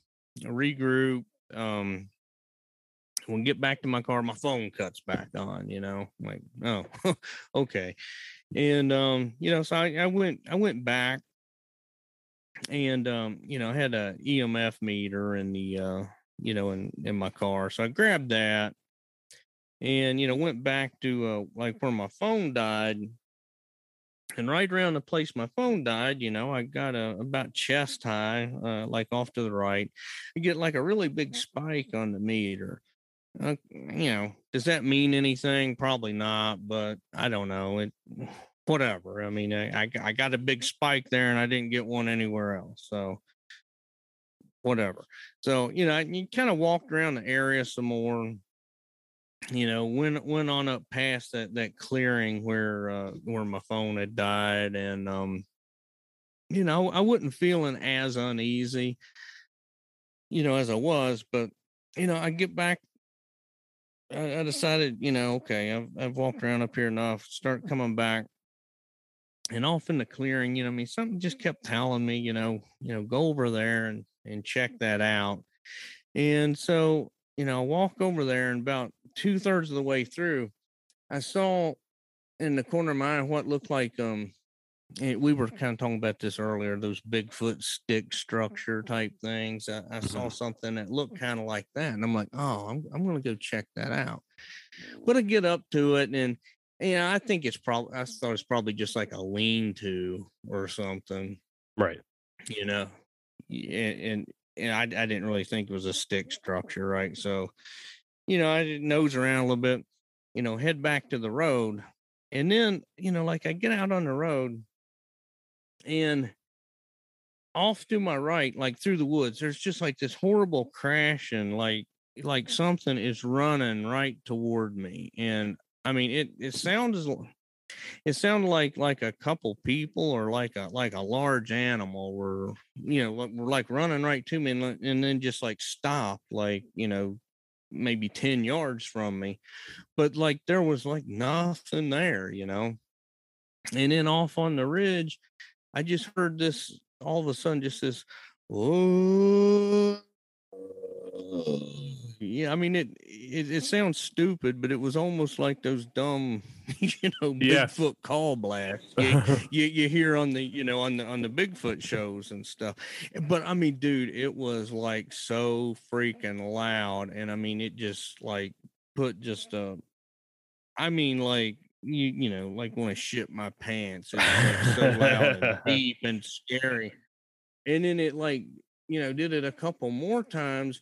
B: regroup. Um, when get back to my car, my phone cuts back on. You know, I'm like oh, okay, and um, you know, so I, I went I went back, and um, you know, I had a EMF meter in the uh you know, in in my car. So I grabbed that and you know went back to uh, like where my phone died and right around the place my phone died you know i got a about chest high uh, like off to the right. I get like a really big spike on the meter. Uh, you know does that mean anything? Probably not but i don't know. It whatever. I mean I, I got a big spike there and i didn't get one anywhere else so whatever. So, you know, you kind of walked around the area some more, you know, went went on up past that that clearing where uh where my phone had died and um you know, I wasn't feeling as uneasy, you know, as I was, but you know, I get back I, I decided, you know, okay, I've I've walked around up here enough, start coming back and off in the clearing, you know, I mean, something just kept telling me, you know, you know, go over there and and check that out. And so, you know, I walk over there and about two thirds of the way through, I saw in the corner of my eye what looked like um we were kind of talking about this earlier, those Bigfoot stick structure type things. I, I saw mm-hmm. something that looked kind of like that. And I'm like, oh, I'm, I'm going to go check that out. But I get up to it and, yeah, I think it's probably, I thought it's probably just like a lean to or something.
A: Right.
B: You know, and and I, I didn't really think it was a stick structure, right? So, you know, I nose around a little bit, you know, head back to the road, and then you know, like I get out on the road, and off to my right, like through the woods, there's just like this horrible crashing, like like something is running right toward me, and I mean, it it sounds it sounded like like a couple people or like a like a large animal were you know were like running right to me and, and then just like stop like you know maybe 10 yards from me but like there was like nothing there you know? And then off on the ridge i just heard this all of a sudden just this oh yeah, I mean it, it, it sounds stupid, but it was almost like those dumb, you know, yes. Bigfoot call blasts you, you, you hear on the you know on the on the Bigfoot shows and stuff. But I mean, dude, it was like so freaking loud, and I mean, it just like put just a, I mean, like you you know, like when I shit my pants, it was like so loud and deep and scary. And then it like you know did it a couple more times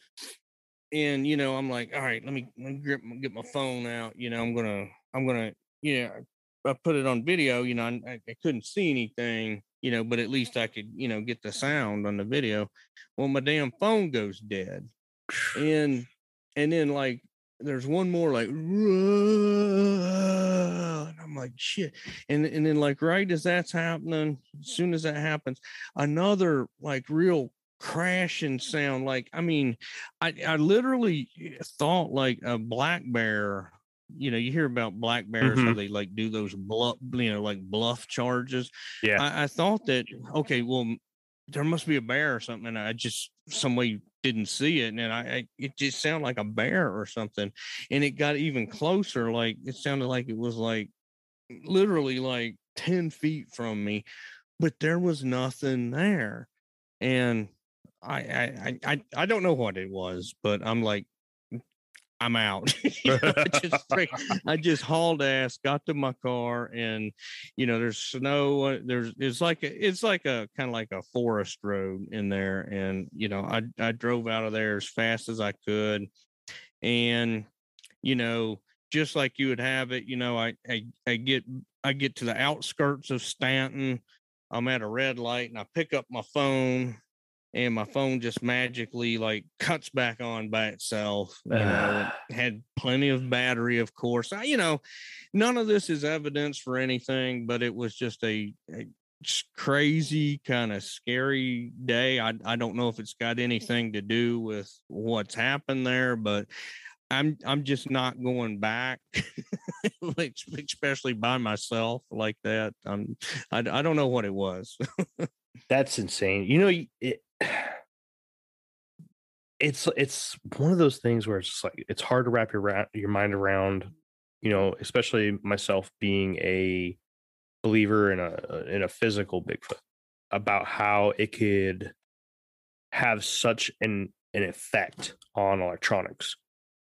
B: and you know i'm like all right let me, let me grip, get my phone out you know i'm gonna i'm gonna yeah i put it on video you know I, I couldn't see anything you know but at least i could you know get the sound on the video. Well my damn phone goes dead and and then like there's one more like and i'm like shit and and then like right as that's happening as soon as that happens another like real crashing sound like i mean i i literally eh, thought like a black bear you know you hear about black bears mm-hmm. where they like do those bluff you know like bluff charges
A: yeah
B: I, I, thought that okay well there must be a bear or something and i just some way didn't see it, and I, I it just sounded like a bear or something, and it got even closer. Like it sounded like it was like literally like ten feet from me, but there was nothing there, and I I I I don't know what it was, but I'm like I'm out. you know, I just I just hauled ass, got to my car, and you know, there's snow. Uh, there's it's like a, it's like a kind of like a forest road in there, and you know, I I drove out of there as fast as I could, and you know, just like you would have it, you know, I I, I get I get to the outskirts of Staunton. I'm at a red light, and I pick up my phone and my phone just magically like cuts back on by itself. You know, it ah. had plenty of battery, of course. I, you know, none of this is evidence for anything, but it was just a, a crazy kind of scary day. I I don't know if it's got anything to do with what's happened there, but I'm I'm just not going back, especially by myself like that. I'm I, I don't know what it was.
A: That's insane. You know, it, it's it's one of those things where it's just like it's hard to wrap your your mind around. You know, especially myself being a believer in a uh, in a physical Bigfoot, about how it could have such an an effect on electronics.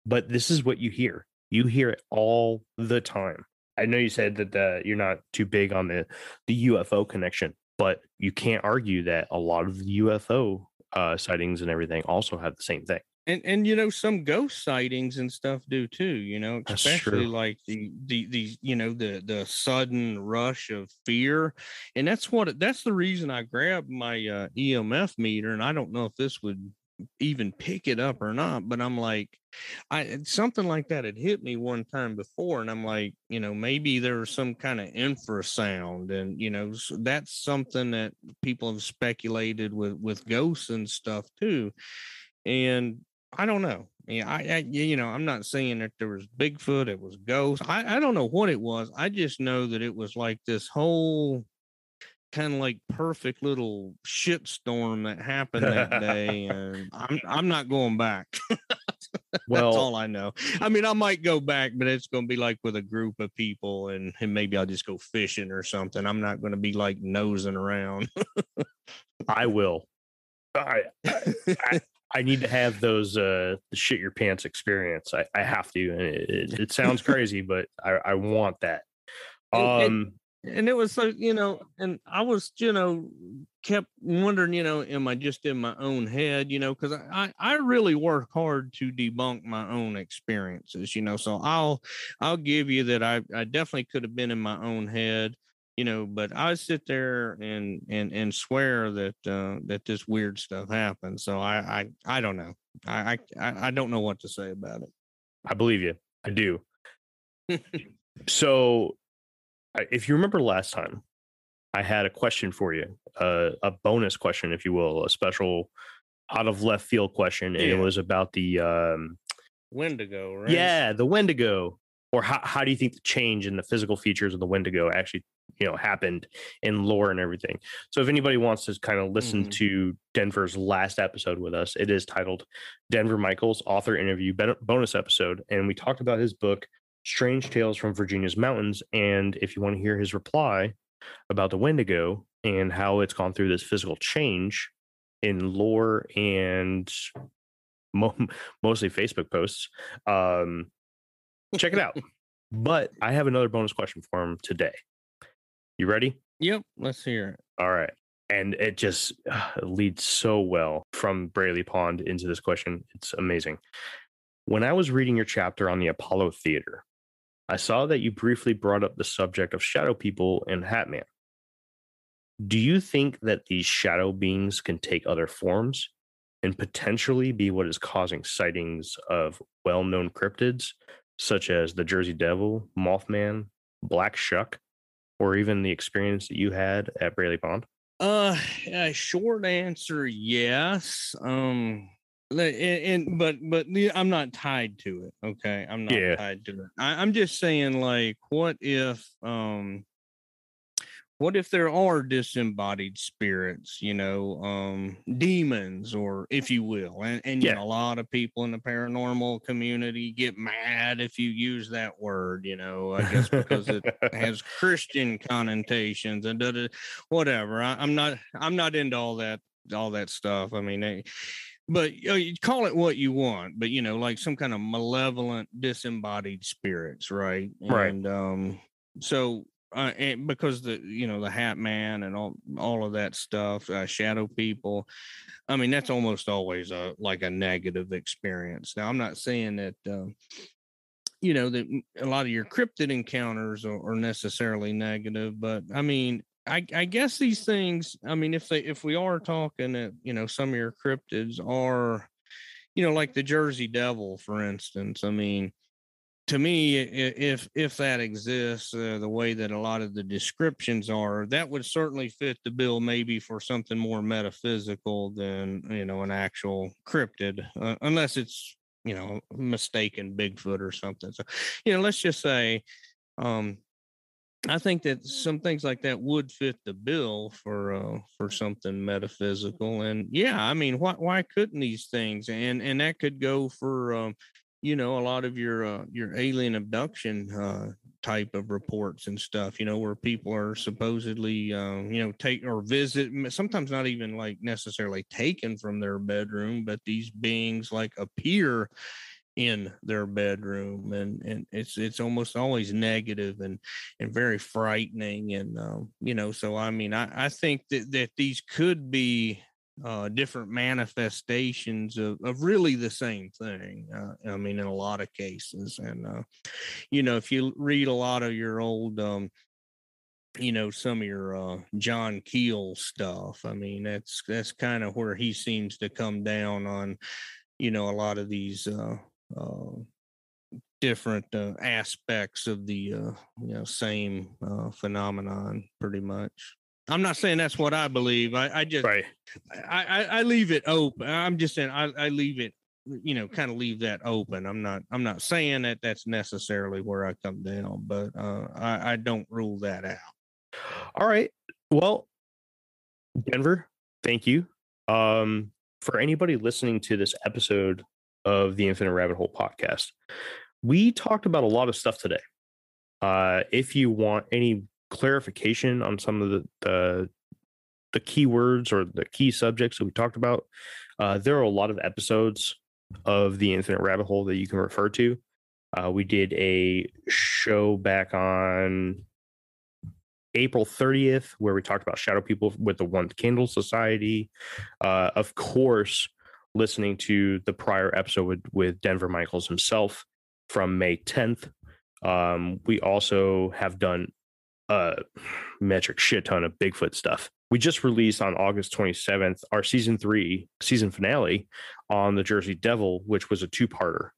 A: But this is what you hear. You hear it all the time. I know you said that the, you're not too big on the the UFO connection, but you can't argue that a lot of the UFO uh, sightings and everything also have the same thing.
B: And and you know some ghost sightings and stuff do too. You know, especially like the the the you know the the sudden rush of fear, and that's what that's the reason I grabbed my uh, EMF meter. And I don't know if this would even pick it up or not but i'm like i something like that had hit me one time before and i'm like you know maybe there's some kind of infrasound and you know that's something that people have speculated with with ghosts and stuff too and i don't know yeah, I, I, you know, I'm not saying that there was Bigfoot, it was ghost. I, I don't know what it was. I just know that it was like this whole kind of like perfect little shit storm that happened that day and i'm i'm not going back. Well, that's all i know. I mean i might go back but it's going to be like with a group of people and, and maybe i'll just go fishing or something. I'm not going to be like nosing around.
A: I will. I, I, I need to have those uh shit your pants experience. I, I have to and it, it, it sounds crazy but i i want that. Um
B: and it was so you know and i was you know kept wondering you know am i just in my own head you know because i i really work hard to debunk my own experiences you know so i'll i'll give you that i i definitely could have been in my own head you know but i sit there and and and swear that uh that this weird stuff happened so i i i don't know. I i i don't know what to say about it.
A: I believe you. I do. So if you remember last time, I had a question for you, uh, a bonus question, if you will, a special out of left field question, and yeah. it was about the um,
B: Wendigo, right?
A: Yeah, the Wendigo. Or how, how do you think the change in the physical features of the Wendigo actually, you know, happened in lore and everything? So if anybody wants to kind of listen mm-hmm. to Denver's last episode with us, it is titled Denver Michaels Author Interview Bonus Episode, and we talked about his book Strange Tales from Virginia's Mountains. And if you want to hear his reply about the Wendigo and how it's gone through this physical change in lore and mo- mostly Facebook posts, um, check it out. but I have another bonus question for him today. You ready?
B: Yep, let's hear it.
A: All right. And it just uh, leads so well from Braley Pond into this question. It's amazing. When I was reading your chapter on the Apollo Theater, I saw that you briefly brought up the subject of shadow people and Hatman. Do you think that these shadow beings can take other forms and potentially be what is causing sightings of well known cryptids such as the Jersey Devil, Mothman, Black Shuck, or even the experience that you had at Braley Pond?
B: Uh, a short answer, yes. Um, and, and, but but I'm not tied to it. Okay, I'm not yeah. tied to it. I, I'm just saying, like, what if um, what if there are disembodied spirits you know um demons or if you will and and you know, a lot of people in the paranormal community get mad if you use that word you know i guess because it has christian connotations and whatever I, i'm not i'm not into all that all that stuff i mean they, but you, know, you call it what you want but you know like some kind of malevolent disembodied spirits right
A: Right.
B: and um so uh, and because the you know the hat man and all all of that stuff uh, shadow people i mean that's almost always a like a negative experience now i'm not saying that um you know that a lot of your cryptid encounters are, are necessarily negative but i mean I, I guess these things i mean if they if we are talking that you know some of your cryptids are you know like the jersey devil for instance i mean to me, if if that exists, uh, the way that a lot of the descriptions are, that would certainly fit the bill, maybe for something more metaphysical than you know an actual cryptid, uh, unless it's you know mistaken Bigfoot or something. So, you know, let's just say, um, I think that some things like that would fit the bill for uh, for something metaphysical, and yeah, I mean, why why couldn't these things and and that could go for um, you know a lot of your uh, your alien abduction uh, type of reports and stuff you know where people are supposedly um, you know take or visit sometimes not even like necessarily taken from their bedroom but these beings like appear in their bedroom and and it's it's almost always negative and and very frightening and um, you know so i mean i i think that that these could be uh, different manifestations of, of really the same thing. Uh, I mean, in a lot of cases, and uh, you know, if you read a lot of your old, um, you know, some of your uh, John Keel stuff, I mean, that's that's kind of where he seems to come down on, you know, a lot of these. Uh, different uh, aspects of the uh, you know same uh, phenomenon pretty much i'm not saying that's what i believe i, I just
A: right.
B: I, I I leave it open. I'm just saying I, I leave it, you know, kind of leave that open. I'm not I'm not saying that that's necessarily where I come down, but uh, I I don't rule that out.
A: All right. Well, Denver, thank you. Um, for anybody listening to this episode of the Infinite Rabbit Hole podcast, we talked about a lot of stuff today. Uh, if you want any clarification on some of the the, the keywords or the key subjects that we talked about, uh, there are a lot of episodes of the Infinite Rabbit Hole that you can refer to. Uh, we did a show back on April 30th, where we talked about shadow people with the One Candle Society. Uh, of course, listening to the prior episode with, with Denver Michaels himself from May 10th. Um, we also have done a metric shit ton of Bigfoot stuff. We just released on August 27th our season three season finale on the Jersey Devil, which was a two parter.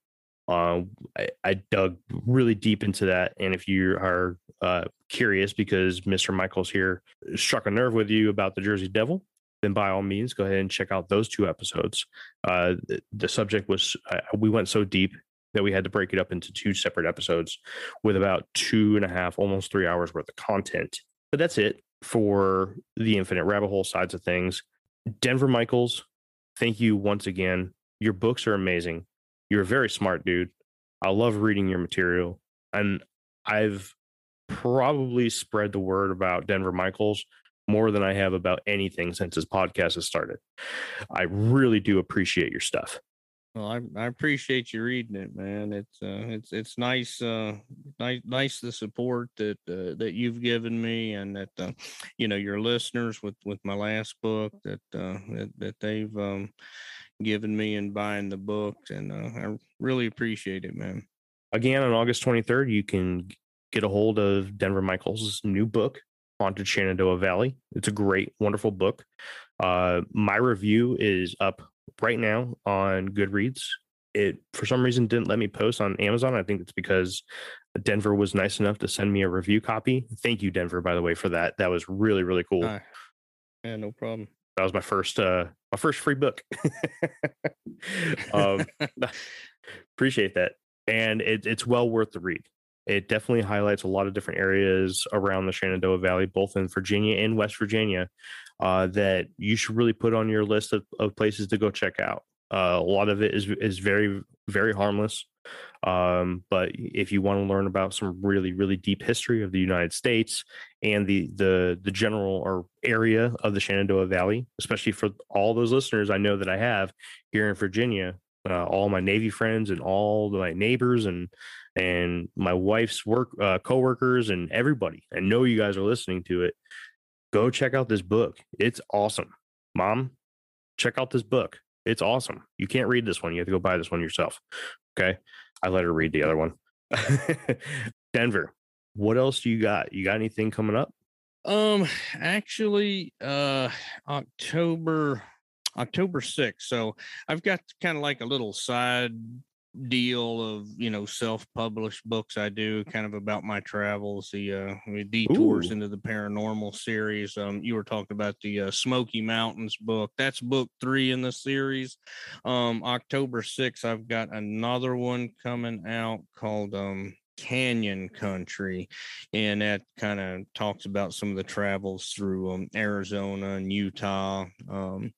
A: Uh, I, I dug really deep into that. And if you are uh, curious because Mr. Michaels here struck a nerve with you about the Jersey Devil, then by all means, go ahead and check out those two episodes. Uh, the, the subject was, uh, we went so deep that we had to break it up into two separate episodes with about two and a half, almost three hours worth of content. But that's it for the Infinite Rabbit Hole sides of things. Denver Michaels, thank you once again. Your books are amazing. You're a very smart dude. I love reading your material. And I've probably spread the word about Denver Michaels more than I have about anything since this podcast has started. I really do appreciate your stuff.
B: Well, I, I appreciate you reading it, man. It's uh, it's it's nice, uh, nice, nice the support that uh, that you've given me, and that uh, you know your listeners with with my last book that uh, that, that they've um, given me in buying the book, and uh, I really appreciate it, man.
A: Again, on August 23rd, you can get a hold of Denver Michaels' new book, Haunted Shenandoah Valley. It's a great, wonderful book. Uh, my review is up right now on Goodreads. It for some reason didn't let me post on Amazon. I think it's because Denver was nice enough to send me a review copy. Thank you, Denver, by the way, for that. That was really, really cool.
B: Uh, yeah, no problem.
A: that was my first uh my first free book. um appreciate that. And it, it's well worth the read. It definitely highlights a lot of different areas around the Shenandoah Valley, both in Virginia and West Virginia, uh, that you should really put on your list of, of places to go check out. Uh, a lot of it is is very very harmless, um, but if you want to learn about some really really deep history of the United States and the the the general or area of the Shenandoah Valley, especially for all those listeners I know that I have here in Virginia, uh, all my Navy friends and all my neighbors and and my wife's work uh, coworkers and everybody. I know you guys are listening to it. Go check out this book. It's awesome, Mom. Check out this book. It's awesome. You can't read this one. You have to go buy this one yourself. Okay. I let her read the other one. Denver, what else do you got? You got anything coming up?
B: Um, actually, uh, October October 6th. So I've got kind of like a little side deal of you know self-published books i do kind of about my travels the uh detours
A: Ooh.
B: into the paranormal series um you were talking about the uh, smoky mountains book that's book three in the series um october 6th i've got another one coming out called um canyon country and that kind of talks about some of the travels through um, arizona and utah um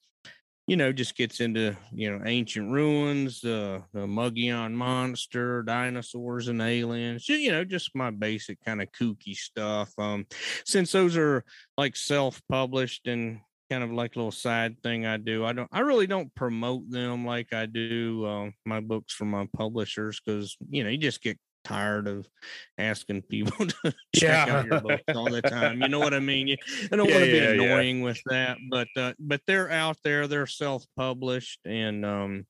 B: you know, just gets into you know ancient ruins, uh, the Mogollon monster, dinosaurs and aliens. You know, just my basic kind of kooky stuff. Um, since those are like self-published and kind of like a little side thing I do, I don't, I really don't promote them like I do uh, my books from my publishers because you know you just get tired of asking people to check out your books all the time. You know what I mean? You, I don't
A: Yeah,
B: want to be
A: yeah,
B: annoying with that, but uh, but they're out there. They're self-published, and um,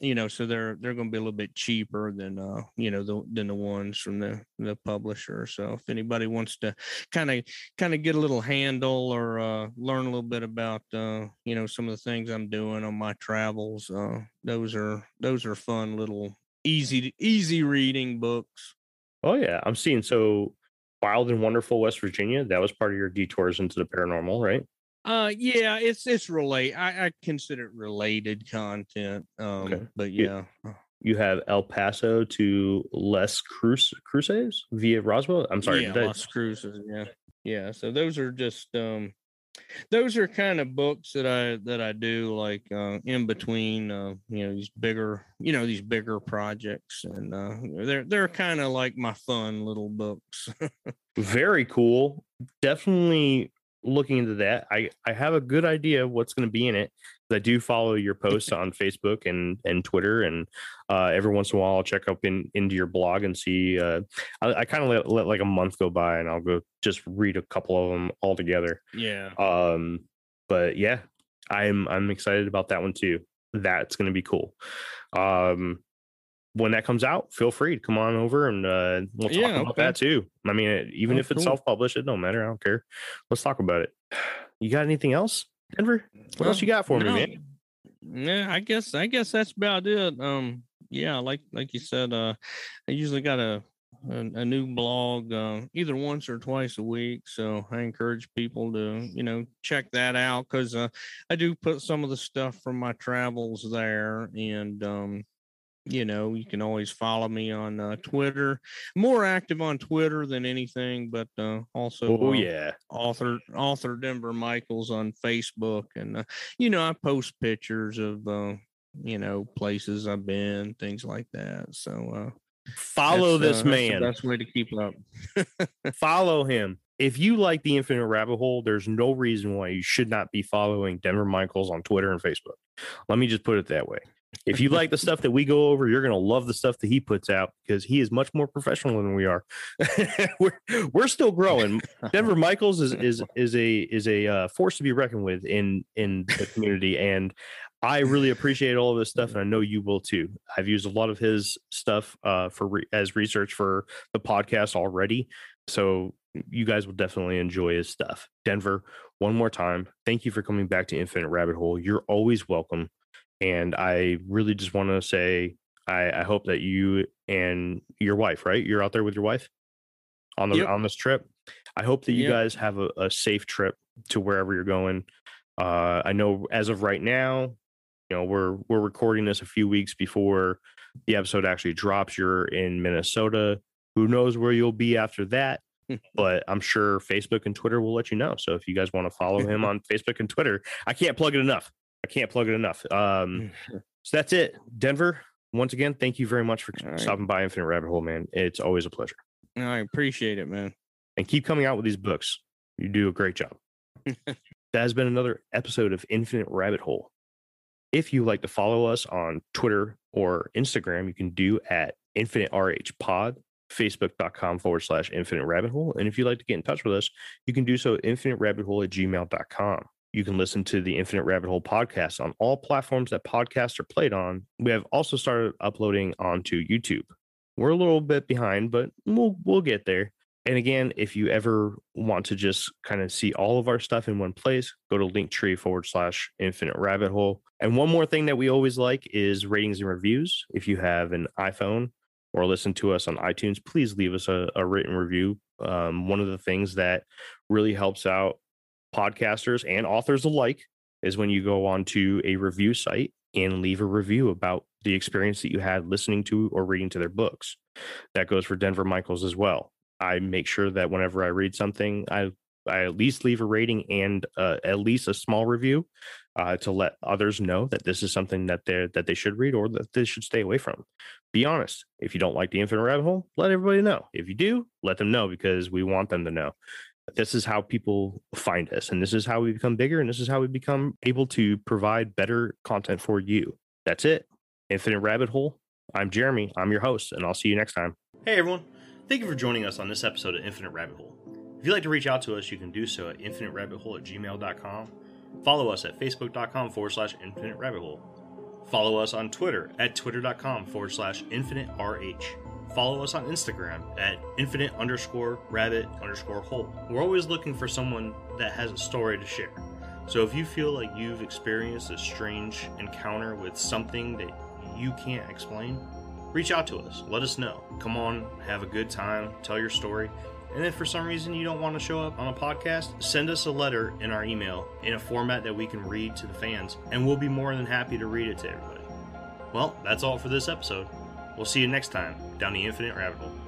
B: you know, so they're they're going to be a little bit cheaper than uh, you know, the than the ones from the the publisher. So if anybody wants to kind of kind of get a little handle or uh, learn a little bit about uh, you know some of the things I'm doing on my travels, uh, those are those are fun little easy easy reading books.
A: Oh yeah, I'm seeing so wild and wonderful West Virginia. That was part of your detours into the paranormal, right?
B: Uh yeah, it's it's relate I, I consider it related content. Um
A: Okay.
B: but
A: Yeah.
B: yeah.
A: You have El Paso to Les Cruz Cruces via Roswell. I'm sorry.
B: yeah, Las Cruces, yeah. Yeah. So those are just um those are kind of books that I that I do like uh in between uh you know these bigger you know these bigger projects and uh they're they're kind of like my fun little books.
A: Very cool. Definitely looking into that. I I have a good idea of what's going to be in it. I do follow your posts on Facebook and and Twitter, and uh, every once in a while I'll check up in into your blog and see. Uh, I, I kind of let, let like a month go by, and I'll go just read a couple of them all together.
B: yeah.
A: Um, but yeah, I'm I'm excited about that one too. That's going to be cool. Um, when that comes out, feel free to come on over and uh, we'll talk
B: Yeah,
A: about
B: okay.
A: that too. I mean, even
B: Oh,
A: if it's
B: cool.
A: self-published, it don't matter. I don't care. Let's talk about it. You got anything else, Denver? What else you got for me, man?
B: Yeah, I guess I guess that's about it. Um, yeah, like like you said, uh, I usually got a a, a new blog uh, either once or twice a week. So I encourage people to you know check that out because uh, I do put some of the stuff from my travels there, and um, you know you can always follow me on uh, Twitter. More active on Twitter than anything, but uh, also
A: Oh
B: uh,
A: yeah,
B: author author Denver Michaels on Facebook, and uh, you know I post pictures of uh, you know places I've been, things like that. So uh,
A: follow this
B: uh, that's the best way to keep up.
A: follow him. If you like the Infinite Rabbit Hole, there's no reason why you should not be following Denver Michaels on Twitter and Facebook. Let me just put it that way. If you like the stuff that we go over, you're going to love the stuff that he puts out because he is much more professional than we are. we're, we're still growing. Denver Michaels is is is a is a uh, force to be reckoned with in in the community, and I really appreciate all of this stuff, and I know you will too. I've used a lot of his stuff uh, for re- as research for the podcast already, so you guys will definitely enjoy his stuff. Denver, one more time, thank you for coming back to Infinite Rabbit Hole. You're always welcome, and I really just want to say I, I hope that you and your wife, right? You're out there with your wife on the
B: Yep.
A: on this trip. I hope that you
B: Yep.
A: guys have a, a safe trip to wherever you're going. Uh, I know as of right now, you know we're we're recording this a few weeks before the episode actually drops. You're in Minnesota. Who knows where you'll be after that? but I'm sure Facebook and Twitter will let you know. So if you guys want to follow him on Facebook and Twitter, I can't plug it enough. I can't plug it enough. Um, so that's it. Denver, once again, thank you very much for
B: right.
A: stopping by Infinite Rabbit Hole, man. It's always a pleasure.
B: I appreciate it, man.
A: And keep coming out with these books. You do a great job. that has been another episode of Infinite Rabbit Hole. If you like to follow us on Twitter or Instagram, you can do at Infinite RH Pod, facebook.com forward slash infinite rabbit hole. And if you'd like to get in touch with us, you can do so at infinite rabbit hole at gmail.com. You can listen to the Infinite Rabbit Hole podcast on all platforms that podcasts are played on. We have also started uploading onto YouTube. We're a little bit behind, but we'll we'll get there. And again, if you ever want to just kind of see all of our stuff in one place, go to linktree forward slash infinite rabbit hole. And one more thing that we always like is ratings and reviews. If you have an iPhone or listen to us on iTunes, please leave us a, a written review. Um, one of the things that really helps out podcasters and authors alike is when you go onto a review site and leave a review about the experience that you had listening to or reading to their books. That goes for Denver Michaels as well. I make sure that whenever I read something, I I at least leave a rating and uh, at least a small review uh, to let others know that this is something that they that they should read or that they should stay away from. Be honest. If you don't like the Infinite Rabbit Hole, let everybody know. If you do, let them know because we want them to know. This is how people find us, and this is how we become bigger, and this is how we become able to provide better content for you. That's it. Infinite Rabbit Hole. I'm Jeremy. I'm your host, and I'll see you next time.
C: Hey everyone, thank you for joining us on this episode of Infinite Rabbit Hole. If you'd like to reach out to us, you can do so at infiniterabbithole at gmail.com. Follow us at facebook.com forward slash infinite rabbit hole. Follow us on Twitter at twitter.com forward slash infinite RH. Follow us on Instagram at infinite underscore rabbit underscore hole. We're always looking for someone that has a story to share. So if you feel like you've experienced a strange encounter with something that you can't explain, reach out to us. Let us know. Come on, have a good time, tell your story. And if for some reason you don't want to show up on a podcast, send us a letter in our email in a format that we can read to the fans, and we'll be more than happy to read it to everybody. Well, that's all for this episode. We'll see you next time down the Infinite Rabbit Hole.